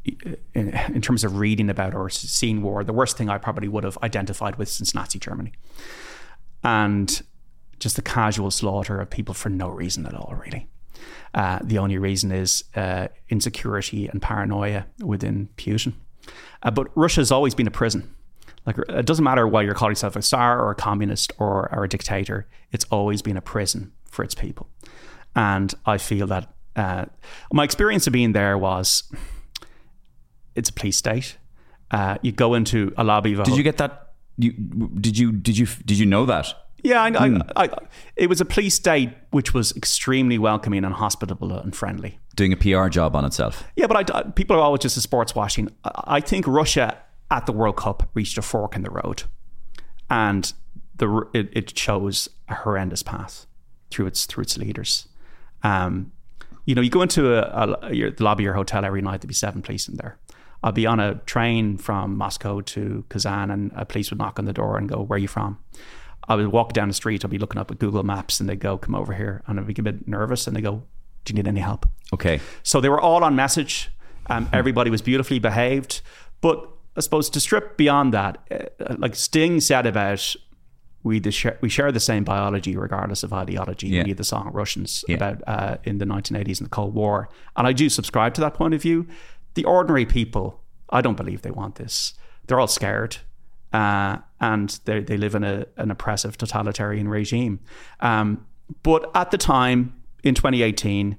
in, in terms of reading about or seeing war, the worst thing I probably would have identified with since Nazi Germany. And just the casual slaughter of people for no reason at all, really. Uh, the only reason is uh, insecurity and paranoia within Putin. Uh, but Russia has always been a prison. Like it doesn't matter whether you're calling yourself a czar or a communist or, or a dictator. It's always been a prison for its people. And I feel that uh, my experience of being there was it's a police state. Uh, you go into a lobby of a did you get that? You did you did you did you know that? Yeah, I, I, I, it was a police state which was extremely welcoming and hospitable and friendly. Doing a PR job on itself. Yeah, but people are always just a sports washing. I think Russia at the World Cup reached a fork in the road, and the it, it chose a horrendous path through its through its leaders. Um, you know, you go into a, a, your, the lobby of your hotel every night. There'd be seven police in there. I'll be on a train from Moscow to Kazan, and a police would knock on the door and go, "Where are you from?" I would walk down the street. I'd be looking up at Google Maps, and they go, "Come over here," and I'd be a bit nervous, and they go, "Do you need any help?" Okay. So they were all on message. Um, everybody was beautifully behaved. But I suppose to strip beyond that, uh, like Sting said about we the share, we share the same biology regardless of ideology. Yeah. We need the song Russians Yeah. about uh, in the 1980s in the Cold War, and I do subscribe to that point of view. The ordinary people, I don't believe they want this. They're all scared. Uh, and they, they live in a, an oppressive totalitarian regime. Um, but at the time, in 2018,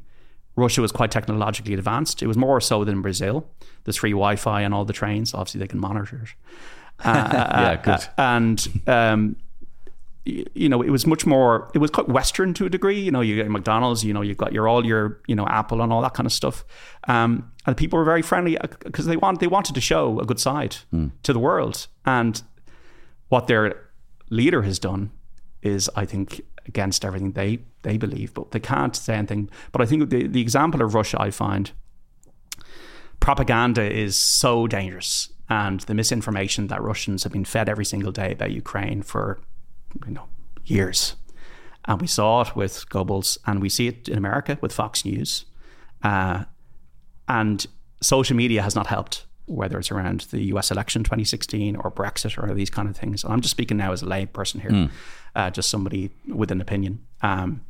Russia was quite technologically advanced. It was more so than Brazil. There's free Wi-Fi on all the trains. Obviously, they can monitor it. Uh, Yeah, good. and um, you know, it was much more. It was quite Western to a degree. You know, you get McDonald's. You know, you've got your all your you know Apple and all that kind of stuff. Um, and people were very friendly because they want they wanted to show a good side to the world. And what their leader has done is, I think, against everything they they believe. But they can't say anything. But I think the the example of Russia, I find propaganda is so dangerous and the misinformation that Russians have been fed every single day about Ukraine for you know years and we saw it with Goebbels and we see it in America with Fox News uh, and social media has not helped whether it's around the US election 2016 or Brexit or these kind of things and I'm just speaking now as a lay person here uh, just somebody with an opinion um,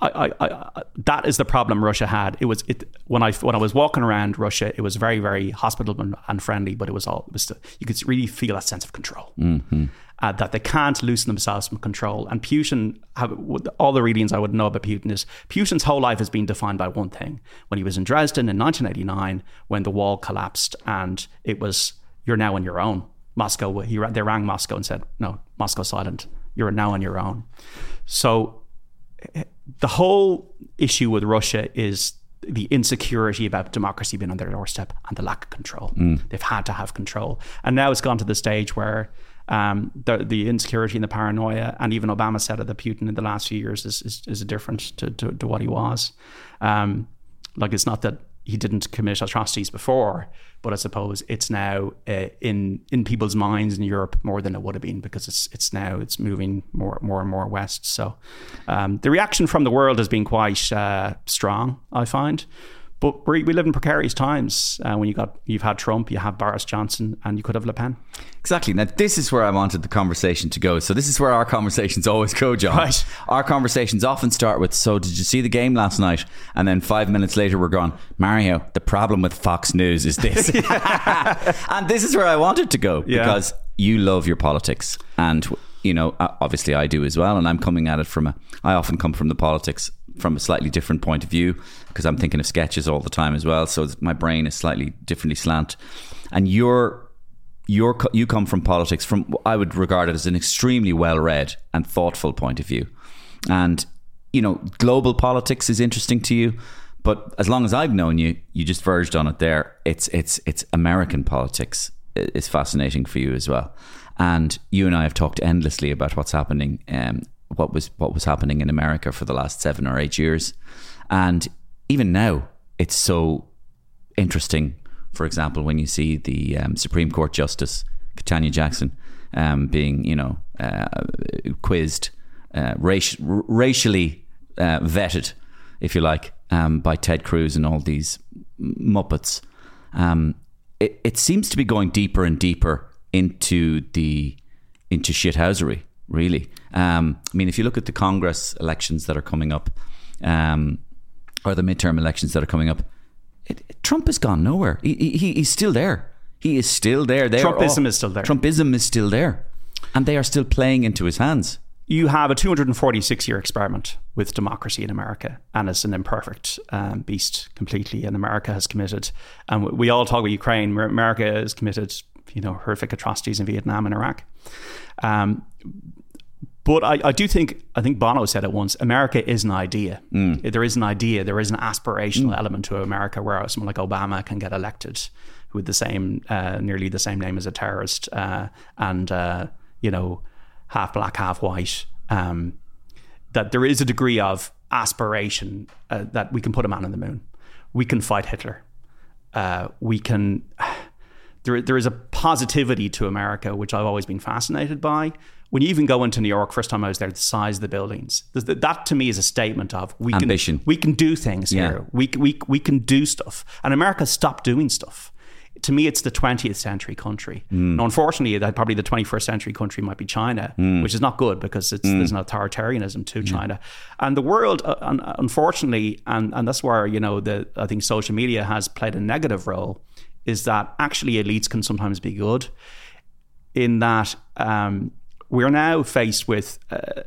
I, I, I, that is the problem Russia had. It was it when I when I was walking around Russia, it was very very hospitable and, friendly, but it was all it was still, you could really feel that sense of control. Uh, that they can't loosen themselves from control. And Putin, have, all the readings I would know about Putin is Putin's whole life has been defined by one thing. When he was in Dresden in 1989, when the wall collapsed, and it was you're now on your own. Moscow, he they rang Moscow and said, "No, Moscow silent. You're now on your own." So the whole issue with Russia is the insecurity about democracy being on their doorstep and the lack of control. They've had to have control, and now it's gone to the stage where um, the the insecurity and the paranoia, and even Obama said it that Putin in the last few years is is, is different to, to, to what he was. Um, like it's not that he didn't commit atrocities before, but I suppose it's now uh, in in people's minds in Europe more than it would have been because it's it's now it's moving more more and more west. So um, the reaction from the world has been quite uh, strong, I find. But we, we live in precarious times. Uh, when you got you've had Trump, you have Boris Johnson, and you could have Le Pen. Exactly. Now, this is where I wanted the conversation to go. So, this is where our conversations always go, John. Right. Our conversations often start with, So, did you see the game last night? And then five minutes later, we're gone, Mario, the problem with Fox News is this. and this is where I wanted to go Yeah. because you love your politics. And, you know, uh, obviously I do as well. And I'm coming at it from a, I often come from the politics from a slightly different point of view because I'm thinking of sketches all the time as well. So, my brain is slightly differently slant. And you're you're, you come from politics from I would regard it as an extremely well read and thoughtful point of view. And, you know, global politics is interesting to you. But as long as I've known you, you just verged on it there. It's it's it's American politics is fascinating for you as well. And you and I have talked endlessly about what's happening, um, what was what was happening in America for the last seven or eight years, and even now, it's so interesting. For example, when you see the um, Supreme Court Justice Ketanji Jackson um, being, you know, uh, quizzed, uh, racially uh, vetted, if you like, um, by Ted Cruz and all these muppets. Um, it, it seems to be going deeper and deeper into the into shithousery. Really, um, I mean, if you look at the Congress elections that are coming up, um, or the midterm elections that are coming up, it, it- Trump has gone nowhere. He, he, he's still there. He is still there. They Trumpism all- is still there. Trumpism is still there, and they are still playing into his hands. you have a 246 year experiment with democracy in America, and it's an imperfect um, beast completely. And America has committed, and we all talk about Ukraine. Mer- America has committed, you know, horrific atrocities in Vietnam and Iraq. Um, but I, I do think I think Bono said it once. America is an idea. There is an idea. There is an aspirational element to America where someone like Obama can get elected with the same, uh, nearly the same name as a terrorist, uh, and uh, you know, half black, half white. Um, that there is a degree of aspiration uh, that we can put a man on the moon. We can fight Hitler. Uh, we can. There, there is a positivity to America which I've always been fascinated by. When you even go into New York, first time I was there, the size of the buildings. Th- th- That to me is a statement of we Ambition. can we can do things Yeah. here. We we we can do stuff, and America stopped doing stuff. To me, it's the 20th century country. Now, unfortunately, that probably the 21st century country might be China, which is not good because it's, there's an authoritarianism to China, and the world, uh, unfortunately, and and that's where you know the I think social media has played a negative role, is that actually elites can sometimes be good, in that um, we're now faced with uh,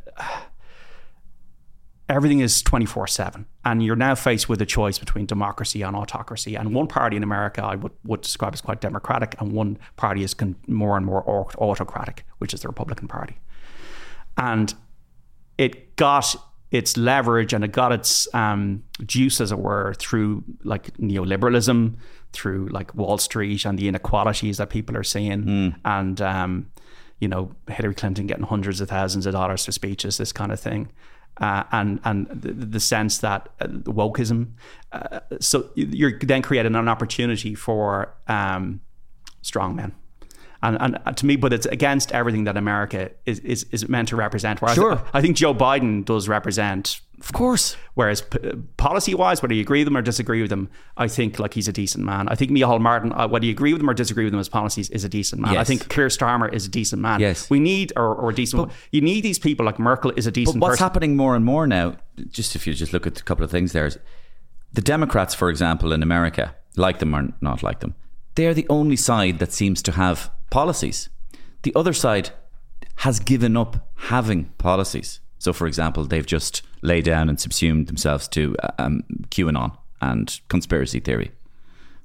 everything is 24 7 and you're now faced with a choice between democracy and autocracy. And one party in america i would, would describe as quite democratic and one party is con- more and more autocratic which is the republican party. And it got its leverage and it got its um, juice, as it were, through like neoliberalism, through like Wall Street and the inequalities that people are seeing, and um, you know Hillary Clinton getting hundreds of thousands of dollars for speeches, this kind of thing. Uh, and and the, the sense that uh, wokeism, uh, so you're then creating an opportunity for um, strong men, and, and to me, but it's against everything that America is is, is meant to represent. Whereas Sure. I think Joe Biden does represent Of course. Whereas p- policy wise, whether you agree with them or disagree with them, I think like he's a decent man. I think Micheál Martin, uh, whether you agree with him or disagree with him as policies, is a decent man. I think Keir Starmer is a decent man. Yes. we need or, or a decent. you need these people like Merkel is a But decent what's person. happening more and more now, just if you just look at a couple of things there, is the Democrats, for example, in America, like them or not like them, they're the only side that seems to have policies. The other side has given up having policies. So, for example, they've just laid down and subsumed themselves to um, QAnon and conspiracy theory.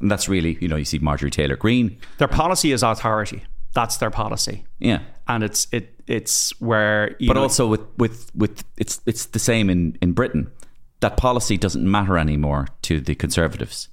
And that's really, you know, you see Marjorie Taylor Greene. Their policy is authority. That's their policy, Yeah. and it's it it's where. You but know, also with with with it's it's the same in in Britain. That policy doesn't matter anymore to the conservatives.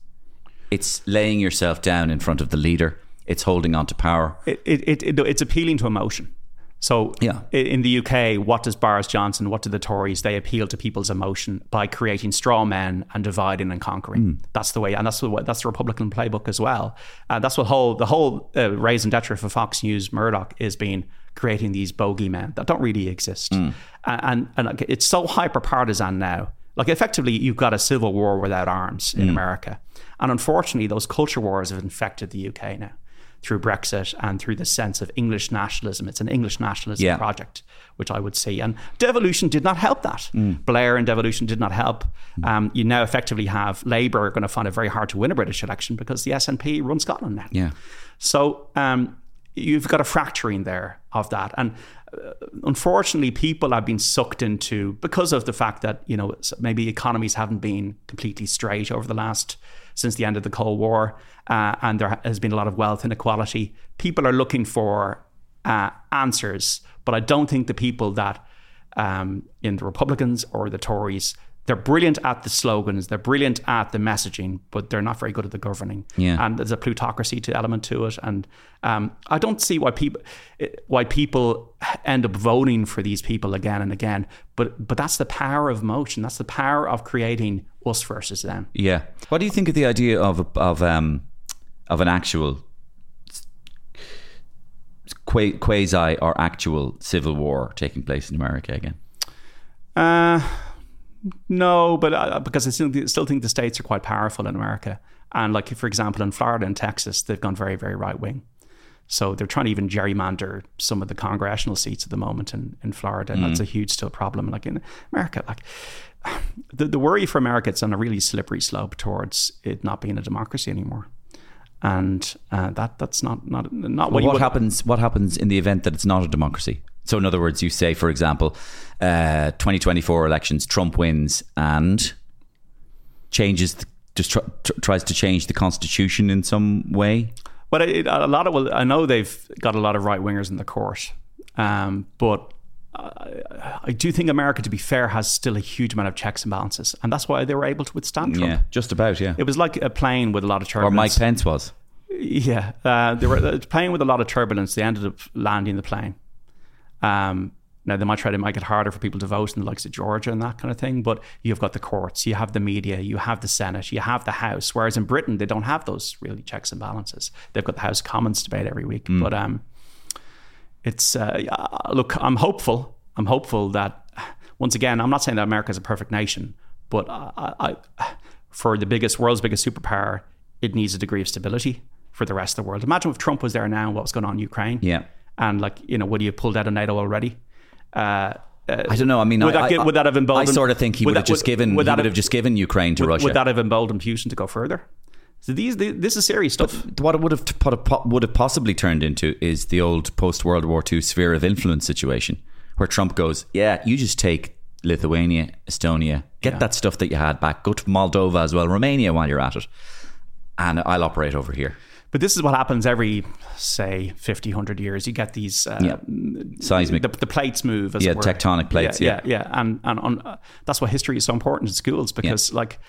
It's laying yourself down in front of the leader. It's holding on to power. it, it, it, it- it's appealing to emotion. So Yeah. in the UK, what does Boris Johnson, what do the Tories? They appeal to people's emotion by creating straw men and dividing and conquering. Hmm. That's the way, and that's the that's the Republican playbook as well. And that's what whole the whole uh, raison d'etre for Fox News Murdoch is being creating these bogeymen that don't really exist, hmm. and and, and it's so hyper partisan now. Like effectively, you've got a civil war without arms in hmm. America, and unfortunately, those culture wars have infected the UK now through Brexit and through the sense of English nationalism. It's an English nationalism Yeah. project, which I would see. And devolution did not help that. Mm. Blair and devolution did not help. Um, you now effectively have Labour are going to find it very hard to win a British election because the SNP run Scotland now. Yeah. So um, you've got a fracturing there of that. And uh, unfortunately, people have been sucked into because of the fact that you know maybe economies haven't been completely straight over the last since the end of the Cold War, uh, and there has been a lot of wealth inequality. People are looking for uh, answers, but I don't think the people that um, in the Republicans or the Tories. They're brilliant at the slogans. They're brilliant at the messaging, but they're not very good at the governing. Yeah. And there's a plutocracy to element to it, and um, I don't see why people why people end up voting for these people again and again. But but that's the power of motion. That's the power of creating us versus them. Yeah. What do you think of the idea of of um of an actual qua- quasi or actual civil war taking place in America again? Uh, no, but uh, because I still, still think the states are quite powerful in America, and like for example in Florida and Texas, they've gone very very right wing. So they're trying to even gerrymander some of the congressional seats at the moment in, in Florida, and that's a huge still problem. Like in America, like the, the worry for America, it's on a really slippery slope towards it not being a democracy anymore, and uh, that that's not not not what, Well, what would- happens? What happens in the event that it's not a democracy? So, in other words, you say, for example, uh, 2024 elections, Trump wins and changes, the, just tr- tr- tries to change the constitution in some way. But it, a lot of well, I know they've got a lot of right wingers in the court, um, but I, I do think America, to be fair, has still a huge amount of checks and balances, and that's why they were able to withstand Trump. Yeah, just about. Yeah, It was like a plane with a lot of turbulence. or. Mike Pence was. Yeah, uh, they were uh, playing with a lot of turbulence. They ended up landing the plane. Um, now they might try to make it harder for people to vote in the likes of Georgia and that kind of thing, but you've got the courts, you have the media, you have the Senate, you have the House. Whereas in Britain, they don't have those really checks and balances. They've got the House of Commons debate every week, but um, it's uh, look. I'm hopeful. I'm hopeful that once again, I'm not saying that America is a perfect nation, but I, I, for the biggest world's biggest superpower, it needs a degree of stability for the rest of the world. Imagine if Trump was there now, and what was going on in Ukraine? Yeah. And like you know, would he have pulled out of NATO already? Uh, I don't know. I mean, Would I, that I- would that have emboldened- I sort of think he would would have that- just would- given. would that would have- have just given Ukraine to Russia. would that have emboldened Putin to go further? So these, this is serious stuff. what it would have would have possibly turned into is the old post World War II sphere of influence situation, where Trump goes, "Yeah, you just take Lithuania, Estonia, get that stuff that you had back, go to Moldova as well, Romania while you're at it, and I'll operate over here." But this is what happens every, say, 50, 100 years. You get these uh, Yeah. Seismic. the, the plates move as Yeah, tectonic plates, yeah yeah, yeah. and and on, uh, that's why history is so important in schools because like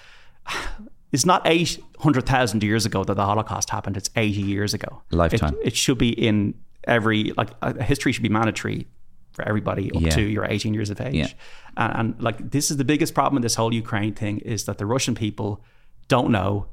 it's not 800,000 years ago that the holocaust happened it's 80 years ago Lifetime. it, it should be in every like uh, history should be mandatory for everybody up Yeah. to your 18 years of age Yeah. and, and like this is the biggest problem in this whole ukraine thing is that the russian people don't know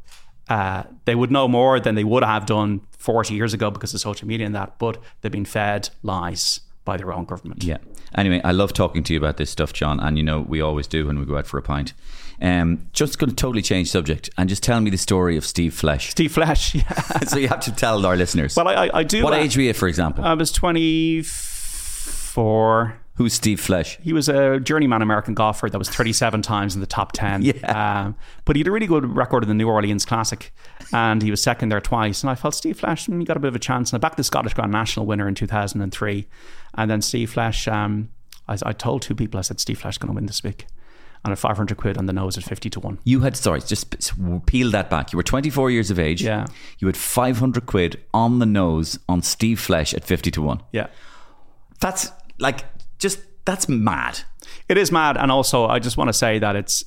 uh, they would know more than they would have done 40 years ago because of social media and that, but they've been fed lies by their own government. Yeah. Anyway, I love talking to you about this stuff, John, and you know we always do when we go out for a pint. Um, just going to totally change subject and just tell me the story of Steve Flesch. Steve Flesch, yeah. so you have to tell our listeners. Well, I, I, do. what uh, age were you, for example? I was 24. Who's Steve Flesch? He was a journeyman American golfer that was 37 times in the top 10. Yeah. Um, but he had a really good record in the New Orleans Classic, and he was second there twice. And I felt Steve Flesch, mm, he got a bit of a chance. And I backed the Scottish Grand National winner in 2003. And then Steve Flesch, um, I, I told two people, I said, Steve Flesch is going to win this week. And at 500 quid on the nose at 50 to 1. You had, sorry, just peel that back. You were 24 years of age. Yeah. You had 500 quid on the nose on Steve Flesch at 50 to 1. Yeah. That's like, just, that's mad. It is mad. And also, I just want to say that it's,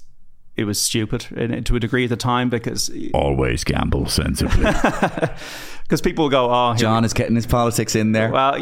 it was stupid in, to a degree at the time because Always gamble sensibly. because people go, oh, John is getting his politics in there. Well,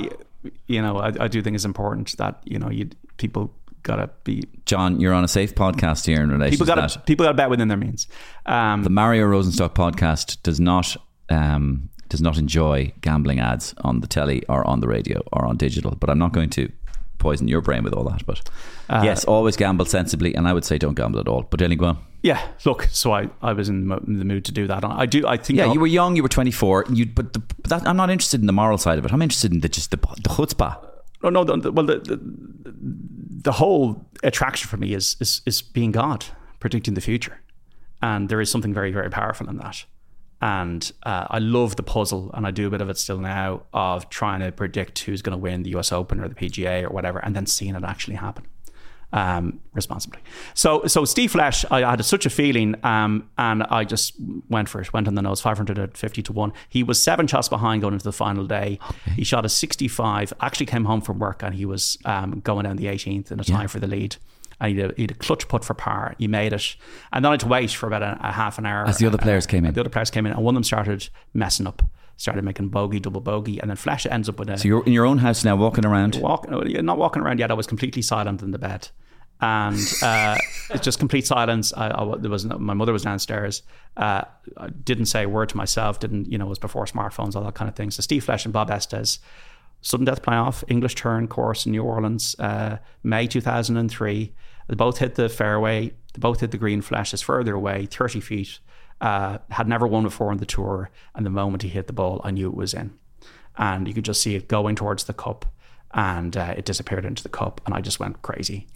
you know, I, I do think it's important that you know you people gotta be John, you're on a safe podcast here in relation people to gotta that. people gotta bet within their means. Um, The Mario Rosenstock podcast does not um, does not enjoy gambling ads on the telly or on the radio or on digital. But I'm not going to poison your brain with all that. But Uh, yes, always gamble sensibly, and I would say don't gamble at all. But anyway, go on. yeah, look, so I, I was in the, mo- in the mood to do that. I do. I think. Yeah, I'll- you were young. You were 24. You, but the, that, I'm not interested in the moral side of it. I'm interested in the just the the chutzpah. No, no. The, the- well, the, the the whole attraction for me is is is being God, predicting the future, and there is something very very powerful in that. And uh, I love the puzzle, and I do a bit of it still now of trying to predict who's going to win the U.S. Open or the PGA or whatever, and then seeing it actually happen um, responsibly. So, so Steve Flesch, I had such a feeling, um, and I just went for it. Went on the nose, five hundred and fifty to one. He was seven shots behind going into the final day. He shot a sixty-five. Actually, came home from work and he was um, going down the eighteenth in a tie for the lead. And he had, a, a clutch put for par. He made it, and then I had to wait for about a, a half an hour As the other players came in. The other players came in, and one of them started messing up. Started making bogey, double bogey, and then Flesch ends up with a So you're in your own house now, walking around. walking, not walking around yet. I was completely silent in the bed, and uh, it's just complete silence. I, I, there was no, my mother was downstairs. Uh, I didn't say a word to myself. Didn't you know? It was before smartphones, all that kind of thing. So Steve Flesch and Bob Estes, sudden death playoff, English turn course in New Orleans, uh, May two thousand and three. They both hit the fairway. They both hit the green. Flesch is further away, thirty feet. Uh, had never won before on the tour, and the moment he hit the ball, I knew it was in and you could just see it going towards the cup and uh, it disappeared into the cup and I just went crazy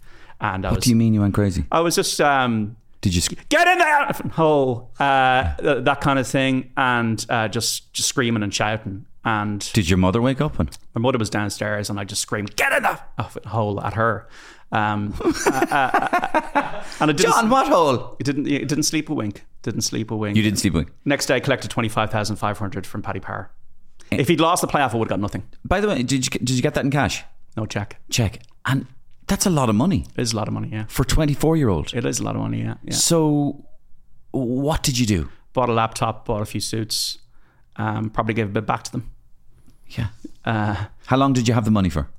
and I What was do you mean you went crazy? I was just um, Did you? sc- get in there hole uh, th- that kind of thing and uh, just just screaming and shouting and Did your mother wake up? And my mother was downstairs and I just screamed get in that effing hole at her um, uh, uh, and it didn't, John, what hole? it didn't it didn't sleep a wink didn't sleep a wink You didn't sleep. a wink. next day I collected 25,500 from Paddy Power if he'd lost the playoff I would have got nothing By the way, did you did you get that in cash? no check Check. And that's a lot of money it is a lot of money yeah for 24 year old. It is a lot of money, yeah. yeah. So, what did you do? Bought a laptop, bought a few suits, um, probably gave a bit back to them. Yeah. Uh, How long did you have the money for?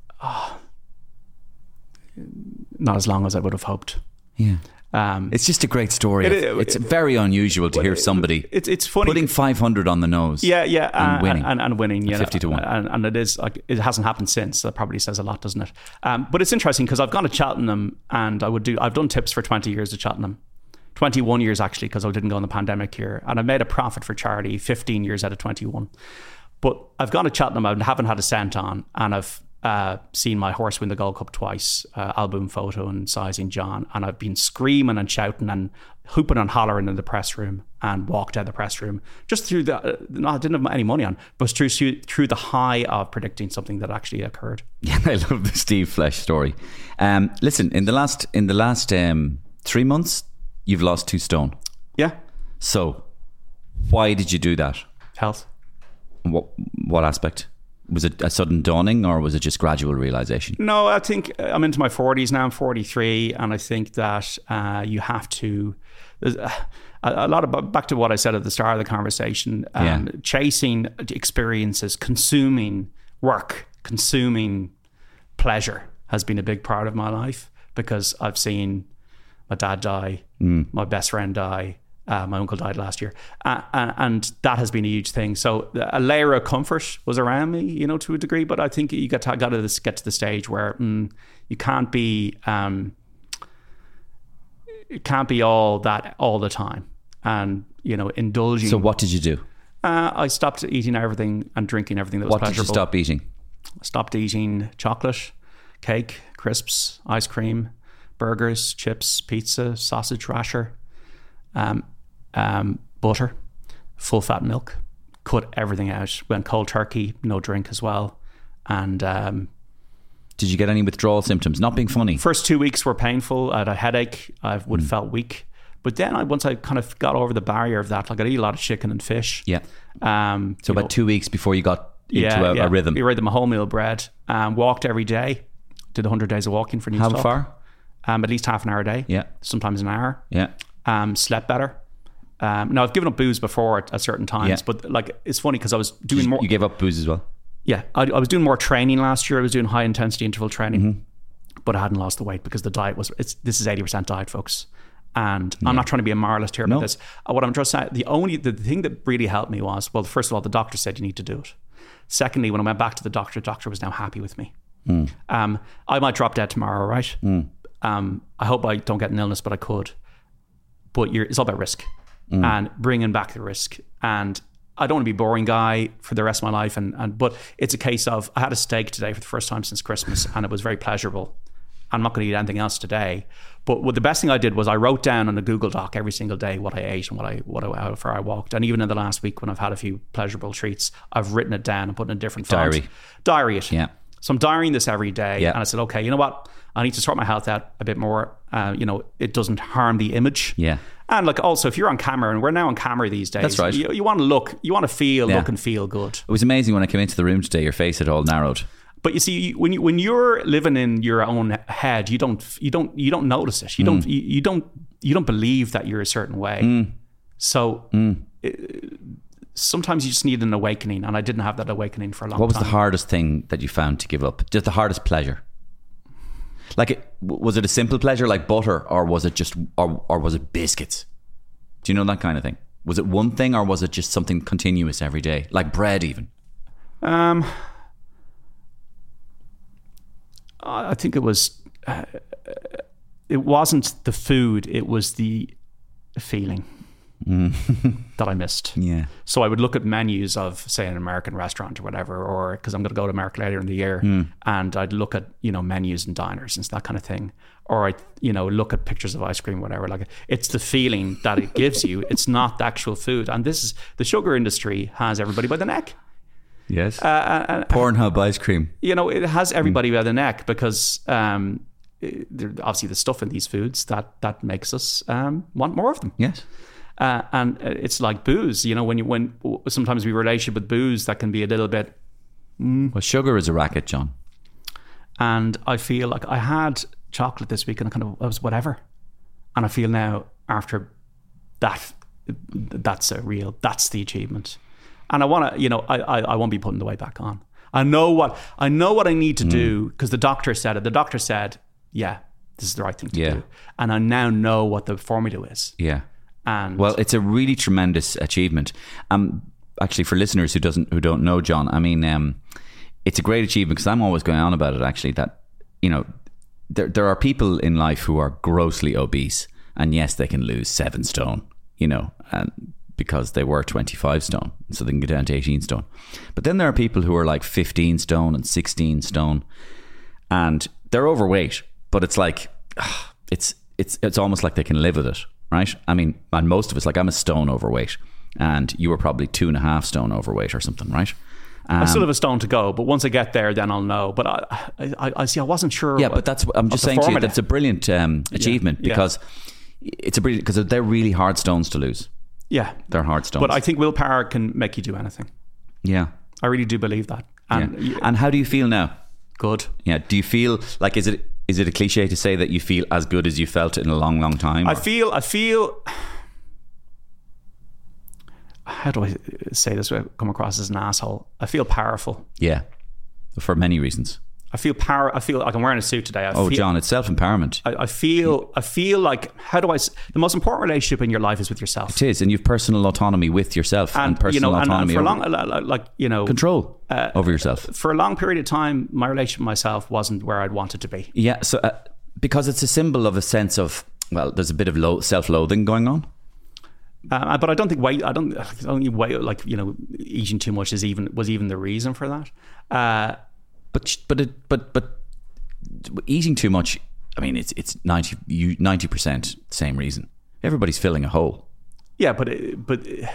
Not as long as I would have hoped. Yeah. Um, It's just a great story. It of- is- it's very unusual to hear somebody it's it's funny. putting 500 on the nose. yeah, yeah, and uh, winning. and, and winning, yeah, 50 to one. and, and it is like it hasn't happened since. That probably says a lot, doesn't it? Um, but it's interesting because I've gone to Cheltenham and I would do. I've done tips for twenty years at Cheltenham, twenty one years actually because I didn't go in the pandemic year, and I made a profit for charity fifteen years out of twenty one. But I've gone to Cheltenham, I haven't had a cent on, and I've uh, seen my horse win the Gold Cup twice, uh, Al Boum Photo and Sizing John, and I've been screaming and shouting and hooping and hollering in the press room and walked out of the press room just through the. Uh, no, I didn't have any money on, but through through the high of predicting something that actually occurred. Yeah, I love the Steve Flesch story. Um, listen, in the last in the last um, three months, you've lost two stone. Yeah, So, why did you do that? health. What what aspect? Was it a sudden dawning, or was it just gradual realization? No, I think uh, I'm into my 40s now. I'm 43, and I think that uh, you have to. uh, A lot of back to what I said at the start of the conversation. Um, Yeah. Chasing experiences, consuming work, consuming pleasure has been a big part of my life because I've seen my dad die, my best friend die, Uh, my uncle died last year, uh, and, and that has been a huge thing. So a layer of comfort was around me, you know, to a degree. But I think you got to, got to this- get to the stage where mm, you can't be um, it can't be all that all the time, and you know, indulging. So what did you do? Uh, I stopped eating everything and drinking everything that was What did you stop eating? Stopped eating chocolate, cake, crisps, ice cream, burgers, chips, pizza, sausage rasher, um, um, butter, full fat milk. Cut everything out. Went cold turkey, no drink as well. And um, Did you get any withdrawal symptoms? Not being funny. first two weeks were painful. I had a headache. I would have felt weak. But then I, once I kind of got over the barrier of that, like I eat a lot of chicken and fish. yeah. Um, So about know, two weeks before you got into a, a rhythm. We rhythm a wholemeal bread. Um, walked every day. Did 100 days of walking for News How far? Um, at least half an hour a day. Yeah. Sometimes an hour. Yeah. Um, slept better. Um, now I've given up booze before at, at certain times, Yeah. but like it's funny because I was doing You, more. you gave up booze as well. yeah, I, I was doing more training last year. I was doing high intensity interval training, Mm-hmm. but I hadn't lost the weight because the diet was. It's this is eighty percent diet, folks. And I'm not trying to be a moralist here about No. this. Uh, What I'm just saying, the only the thing that really helped me was well, first of all, the doctor said you need to do it. Secondly, when I went back to the doctor, the doctor was now happy with me. Hmm. Um, I might drop dead tomorrow, right? Um, I hope I don't get an illness, but I could. But you're, it's all about risk Hmm. and bringing back the risk. And I don't want to be a boring guy for the rest of my life. And, and but it's a case of I had a steak today for the first time since Christmas, and it was very pleasurable. I'm not going to eat anything else today. But what the best thing I did was I wrote down on a Google Doc every single day what I ate and what I what I, how far I walked. And even in the last week when I've had a few pleasurable treats, I've written it down and put it in a different font. Diary. Diary it. Yeah. So I'm diarying this every day. Yeah. And I said, okay, you know what? I need to sort my health out a bit more. Uh, you know, it doesn't harm the image. Yeah. And like also, if you're on camera, and we're now on camera these days, That's right. You, you want to look, you want to feel, Yeah. look and feel good. It was amazing when I came into the room today. Your face had all narrowed. But you see, when you when you're living in your own head, you don't you don't you don't notice it. Mm. You don't you, you don't you don't believe that you're a certain way. So Mm. uh, sometimes you just need an awakening, and I didn't have that awakening for a long time. What was time. the hardest thing that you found to give up? Just the hardest pleasure. Like, it, was it a simple pleasure like butter, or was it just, or, or was it biscuits? Do you know that kind of thing? Was it one thing, or was it just something continuous every day, like bread, even? Um, I think it was. Uh, it wasn't the food; it was the feeling that I missed. Yeah. So I would look at menus of, say, an American restaurant or whatever, or because I'm going to go to America later in the year, and I'd look at you know menus and diners and that kind of thing, or I you know look at pictures of ice cream, whatever. Like it's the feeling that it gives you. It's not the actual food, and this is the sugar industry has everybody by the neck. Yes. Uh, Pornhub ice cream. you know, it has everybody by the neck because um, obviously the stuff in these foods that that makes us um, want more of them. Yes. Uh, and uh, it's like booze. You know, when you when sometimes we relationship with booze that can be a little bit. Well, sugar is a racket, John. And I feel like I had chocolate this week and I kind of I was whatever, and I feel now after that that's a real that's the achievement. And I want to, you know, I, I I won't be putting the weight back on. I know what I know what I need to do because the doctor said it. The doctor said, "Yeah, this is the right thing to Yeah. do," and I now know what the formula is. Yeah. And Well, it's a really tremendous achievement. Um, actually, for listeners who doesn't who don't know John, I mean, um, it's a great achievement because I'm always going on about it. Actually, that you know, there there are people in life who are grossly obese, and yes, they can lose seven stone. You know, and because they were 25 stone, so they can get down to 18 stone. But then there are people who are like 15 stone and 16 stone, and they're overweight, but it's like ah, it's it's it's almost like they can live with it, right? I mean, and most of us, like I'm a stone overweight, and you were probably two and a half stone overweight or something, right? I still Um, have a stone to go, but once I get there, then I'll know. But I, I, I see. I wasn't sure. yeah, what- but that's I'm just saying to you that's a brilliant um, achievement yeah. because it's a brilliant because they're really hard stones to lose. yeah. They're hard stones. But I think willpower can make you do anything. yeah, I really do believe that. And yeah. And how do you feel now? good. Yeah, do you feel like is it is it a cliche to say that you feel as good as you felt in a long, long time? I feel. I feel. How do I say this? without Come across as an asshole. I feel powerful. yeah, for many reasons. I feel power. I feel like I'm wearing a suit today. I Oh, feel, John, it's self empowerment. I, I feel. I feel like how do I? The most important relationship in your life is with yourself. It is, and you've personal autonomy with yourself and, and personal you know, and, and autonomy for over long, uh, like- you know, control uh, over yourself. for a long period of time, my relationship with myself wasn't where I'd wanted to be. Yeah, so uh, because it's a symbol of a sense of well, there's a bit of lo- self-loathing going on. Uh, but I don't think weight. I don't. I don't think weight. Like you know, eating too much is even was even the reason for that. Uh, But but it, but but eating too much. I mean, it's it's 90 percent same reason. Everybody's filling a hole. yeah, but uh, but uh,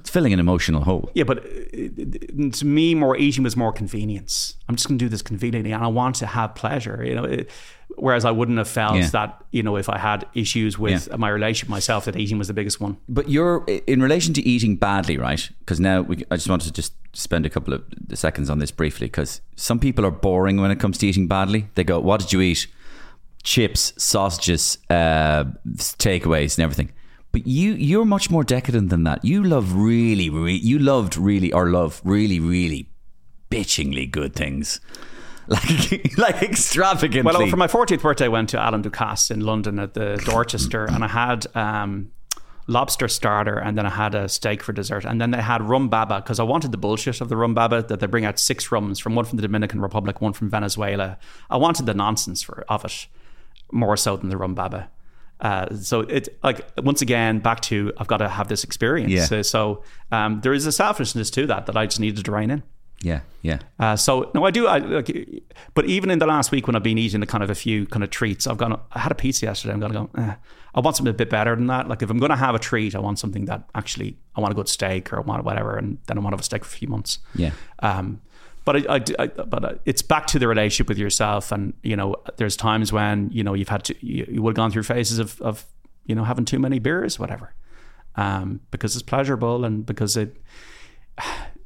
It's filling an emotional hole. yeah, but it, to me, more eating was more convenience. I'm just going to do this conveniently, and I want to have pleasure. You know, whereas I wouldn't have felt Yeah. that you know if I had issues with Yeah. my relationship myself, that eating was the biggest one. But you're in relation to eating badly, right? Because now we, I just wanted to just spend a couple of seconds on this briefly because some people are boring when it comes to eating badly. They go, "What did you eat? Chips, sausages, uh, takeaways, and everything." But you, you're much more decadent than that. You love really, re- you loved really, or love really, really, bitchingly good things, like like extravagantly. Well, for my 40th birthday, I went to Alain Ducasse in London at the Dorchester, and I had um, lobster starter, and then I had a steak for dessert, and then they had rum baba because I wanted the bullshit of the rum baba that they bring out six rums from one from the Dominican Republic, one from Venezuela. I wanted the nonsense for of it more so than the rum baba. Uh, so it like once again back to I've got to have this experience. Yeah. Uh, so um, there is a selfishness to that that I just needed to rein in. Yeah, yeah. Uh, so no, I do. I, like, but even in the last week when I've been eating a kind of a few kind of treats, I've gone. I had a pizza yesterday. I'm gonna go. Eh, I want something a bit better than that. Like if I'm gonna have a treat, I want something that actually I want a good steak or I want whatever, and then I want to have a steak for a few months. Yeah. Um, but I, I, I, but uh, it's back to the relationship with yourself, and you know, there's times when you know you've had to, you, you would have gone through phases of, of, you know, having too many beers, whatever, um, because it's pleasurable and because it,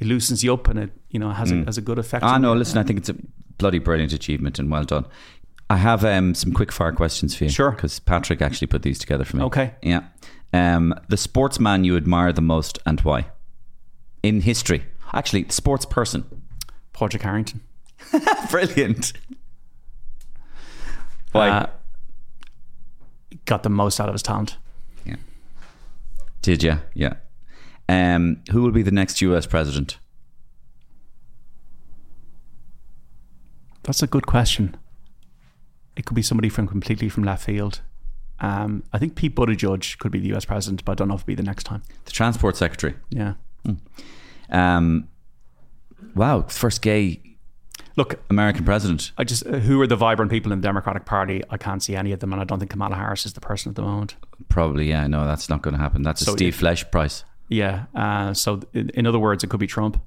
it loosens you up and it, you know, has a, has a good effect. Ah, on no, listen, I think it's a bloody brilliant achievement and well done. I have um, some quick fire questions for you. Sure. Because Patrick actually put these together for me. Okay. Yeah. Um, the sportsman you admire the most and why? In history. Actually, sports person. Padraig Harrington. Brilliant. Why? Uh, got the most out of his talent. yeah. Did you? Yeah. Um, who will be the next US president? That's a good question. It could be somebody from completely from left field. Um, I think Pete Buttigieg could be the US president, but I don't know if it'll be the next time. The transport secretary. Yeah. Um, wow. First gay Look, American president. I just uh, who are the vibrant people in the Democratic Party? I can't see any of them, and I don't think Kamala Harris is the person at the moment. Probably, yeah. No, that's not going to happen. That's a Steve if- Flesch price. Yeah. Uh, so, in, in other words, it could be Trump.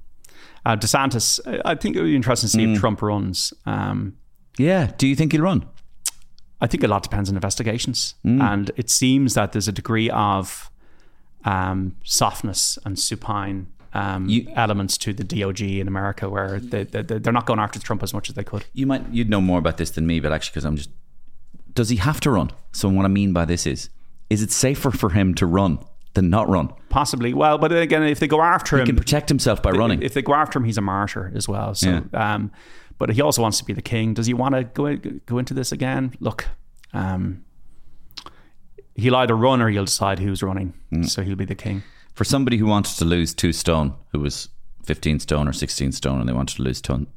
Uh, DeSantis. I- think it would be interesting to see if Trump runs. Um, Yeah. Do you think he'll run? I think a lot depends on investigations, Mm. and it seems that there's a degree of um, softness and supine um, You- elements to the DOJ in America, where they, they, they're not going after Trump as much as they could. You might you'd know more about this than me, but actually, because I'm just. Does he have to run? So what I mean by this is, is it safer for him to run than not run? Possibly. Well, but again, if they go after He him, he can protect himself by running. If they go after him, he's a martyr as well. So, um, but he also wants to be the king. Does he want to go go into this again? Look, um, he'll either run or he'll decide who's running. Mm. So he'll be the king. For somebody who wanted to lose two stone, who was 15 stone or 16 stone, and they wanted to lose ton,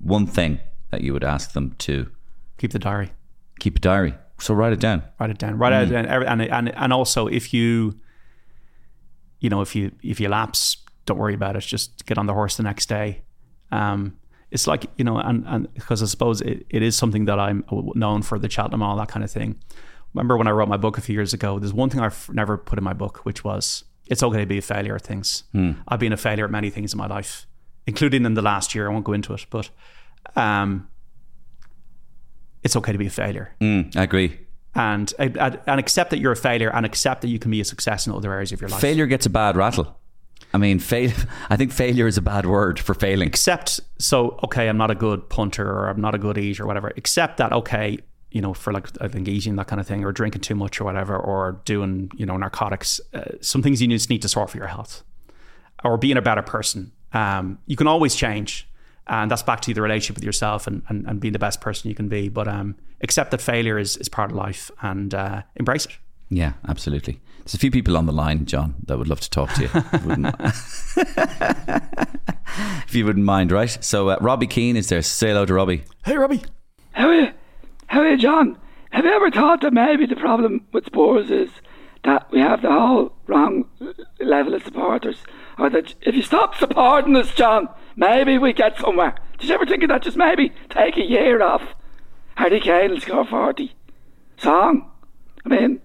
one thing that you would ask them to Keep the diary. keep a diary. So write it down. Write it down. Write it down. And, and and also if you, you know, if you if you lapse, don't worry about it. Just get on the horse the next day. Um, it's like you know, and and because I suppose it, it is something that I'm known for the Cheltenham, all that kind of thing. Remember when I wrote my book a few years ago? There's one thing I've never put in my book, which was it's okay to be a failure at things. I've been a failure at many things in my life, including in the last year. I won't go into it, but um, it's okay to be a failure Mm, I agree. and and and accept that you're a failure and accept that you can be a success in other areas of your life. Failure gets a bad rattle. I mean, fail. I think failure is a bad word for failing. Accept so okay, I'm not a good punter or I'm not a good eater or whatever. Accept that okay, you know, for like I think eating that kind of thing or drinking too much or whatever or doing you know narcotics. Uh, some things you just need to sort for your health or being a better person. Um, you can always change. And that's back to the relationship with yourself and, and, and being the best person you can be. But um, accept that failure is, is part of life and uh, embrace it. Yeah, absolutely. There's a few people on the line, John, that would love to talk to you. If you wouldn't mind, right? So uh, Robbie Keane is there. Say hello to Robbie. Hey, Robbie. How are you? How are you, John? Have you ever thought that maybe the problem with Spurs is that we have the whole wrong level of supporters? Or that if you stop supporting us, John, maybe we get somewhere. Did you ever think of that? Just maybe take a year off. Harry Kane will score 40. Song. I mean,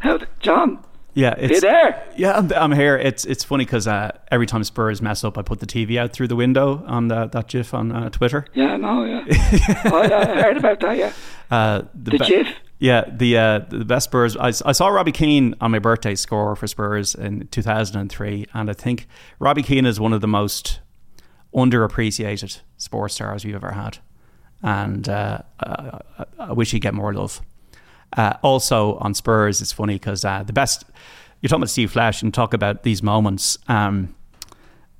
how, John, Yeah, are you it's there? yeah, I'm, I'm here. It's it's funny because uh, every time Spurs mess up, I put the TV out through the window on the, that GIF on uh, Twitter. Yeah, no, yeah. oh, yeah, I heard about that, yeah. Uh, The be- GIF? Yeah, the uh, the best Spurs. I, I saw Robbie Keane on my birthday score for Spurs in 2003, and I think Robbie Keane is one of the most underappreciated sports stars we've ever had, and uh, I, I- I wish he'd get more love. Uh, also on Spurs, it's funny because uh, the best. You're talking about Steve Flesch and talk about these moments. Um,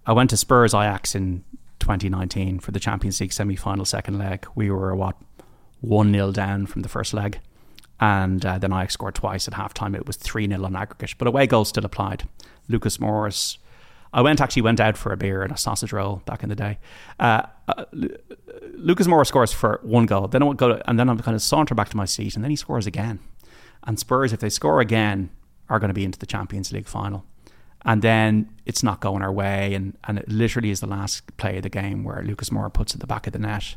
I went to Spurs Ajax in 2019 for the Champions League semi final second leg. We were what one 0 down from the first leg, and uh, then Ajax scored twice at halftime. It was three 0 on aggregate, but away goals still applied. Lucas Moura. I went actually went out for a beer and a sausage roll back in the day. Uh, uh, Lucas Moura scores for one goal. Then I would go and then I'm kind of saunter back to my seat, and then he scores again. And Spurs, if they score again, are going to be into the Champions League final. And then it's not going our way, and, and it literally is the last play of the game where Lucas Moura puts it at the back of the net.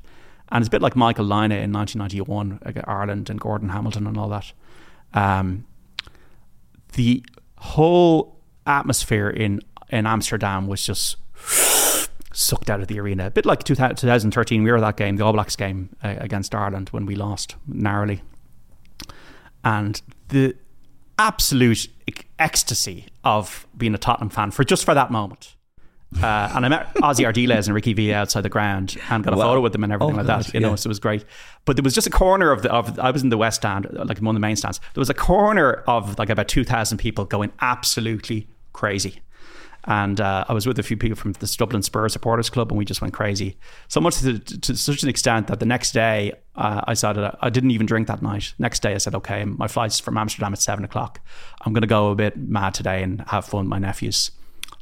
And it's a bit like Michael Lynagh in 1991, against Ireland and Gordon Hamilton and all that. Um, the whole atmosphere in, in Amsterdam was just sucked out of the arena. A bit like 2000 2013, we were that game, the All Blacks game uh, against Ireland when we lost narrowly. And the absolute ec- ecstasy of being a Tottenham fan for just for that moment. Uh, and I met Ossie Ardiles and Ricky V outside the ground and got a Wow. photo with them and everything Oh, like God, that. You know, so it was great. But there was just a corner of the of I was in the West Stand, like one of the main stands. There was a corner of like about two thousand people going absolutely crazy. And uh, I was with a few people from the Dublin Spurs supporters club, and we just went crazy. So much to, to such an extent that the next day uh, I uh, I didn't even drink that night. Next day I said, okay, my flight's from Amsterdam at seven o'clock. I'm going to go a bit mad today and have fun with my nephews.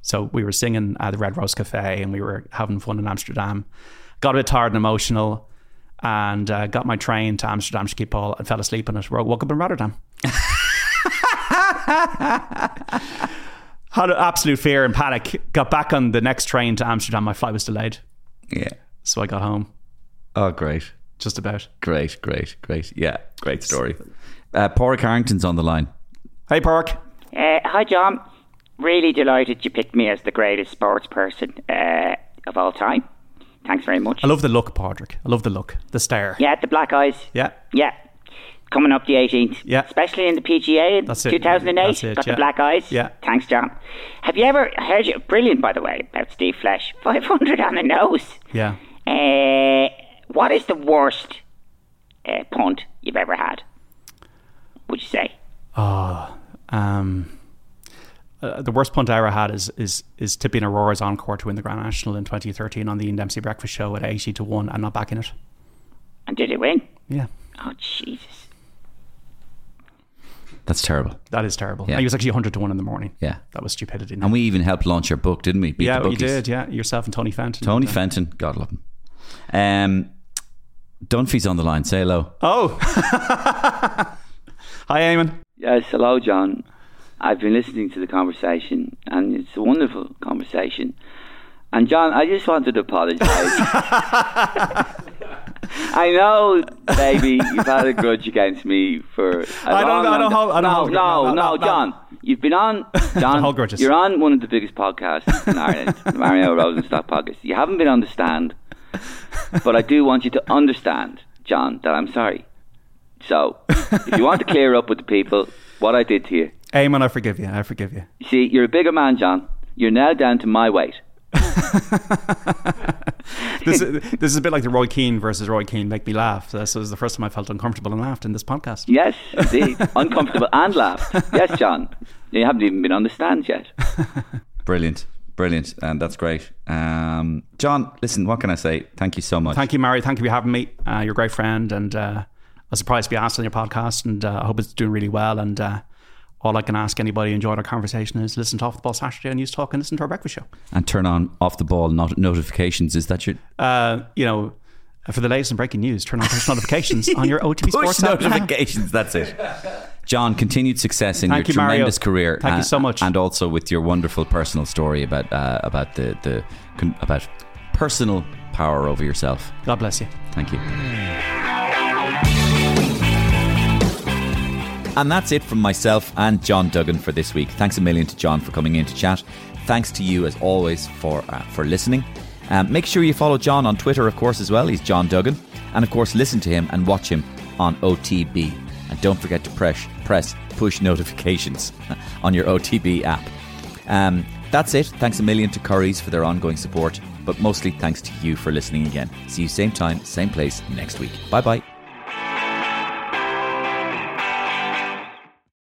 So we were singing at the Red Rose Cafe, and we were having fun in Amsterdam. Got a bit tired and emotional, and uh, got my train to Amsterdam Schiphol and fell asleep on it. Woke up in Rotterdam. had absolute fear and panic. Got back on the next train to Amsterdam. My flight was delayed, Yeah. so I got home Oh, great. just about. Great, great, great. Yeah, great story. Uh, Padraig Harrington's on the line. Hey, Park. Uh, hi, John. Really delighted you picked me as the greatest sports person uh, of all time. Thanks very much. I love the look, Patrick. I love the look, the stare. Yeah, the black eyes. Yeah. Yeah. Coming up the 18th. Yeah. Especially in the PGA in That's it. 2008. That's it, Got yeah. the black eyes. Yeah. Thanks, John. Have you ever heard you? Brilliant, by the way, about Steve Flesch. 500 on the nose. Yeah. Uh, what is the worst uh, punt you've ever had? Would you say? Um, uh, the worst punt I ever had is is is tipping Auroras Encore to win the Grand National in 2013 on the Ian Dempsey Breakfast Show at 80 to one and not backing it. And did it win? Yeah, Oh, Jesus. That's terrible. that is terrible. Yeah. He was actually 100 to one in the morning. Yeah. that was stupidity. And we even helped launch your book, didn't we? Beat yeah, the you did. Yeah, yourself and Tony Fenton. Tony Fenton, God love him. Um, Dunphy's on the line. Say hello. Oh, hi, Eamon. Yes, hello, John. I've been listening to the conversation, and it's a wonderful conversation. And John, I just wanted to apologise. I know, baby, you've had a grudge against me for. I don't- long, I don't hold- I don't no, hold- no, no, no, no. John. You've been on, John. hold grudges. You're on one of the biggest podcasts in Ireland, the Mario Rosenstock podcast. You haven't been on the stand, but I do want you to understand, John, that I'm sorry. So, if you want to clear up with the people what I did to you, Eamon, I forgive you. I forgive you see, you're a bigger man, John. You're now down to my weight. This, is- this is a bit like the Roy Keane versus Roy Keane make me laugh. This was the first time I felt uncomfortable and laughed in this podcast. Yes, indeed. Uncomfortable and laughed. Yes, John. You haven't even been on the stand yet. Brilliant. Brilliant, and that's great. Um, John, listen, what can I say? Thank you so much. Thank you, Mary. Thank you for having me. Uh, you're a great friend, and uh, I was surprised to be asked on your podcast, and uh, I hope it's doing really well. And uh, all I can ask anybody enjoyed our conversation is listen to Off the Ball Saturday on Newstalk and listen to our breakfast show. And turn on off the ball not- notifications. Is that your Uh, you know, for the latest and breaking news, turn on push notifications on your OTB push Sports app now. notifications? That's it. John, continued success in Thank your you, Mario. tremendous career. Thank you uh, so much. and also with your wonderful personal story about uh, about the the about personal power over yourself. God bless you. Thank you. And that's it from myself and John Duggan for this week. Thanks a million to John for coming in to chat. Thanks to you as always for uh, for listening. Um, make sure you follow John on Twitter, of course, as well. He's John Duggan, and of course, listen to him and watch him on OTB. And don't forget to press press push notifications on your OTB app. Um, that's it. Thanks a million to Currys for their ongoing support, but mostly thanks to you for listening again. See you same time, same place next week. Bye bye.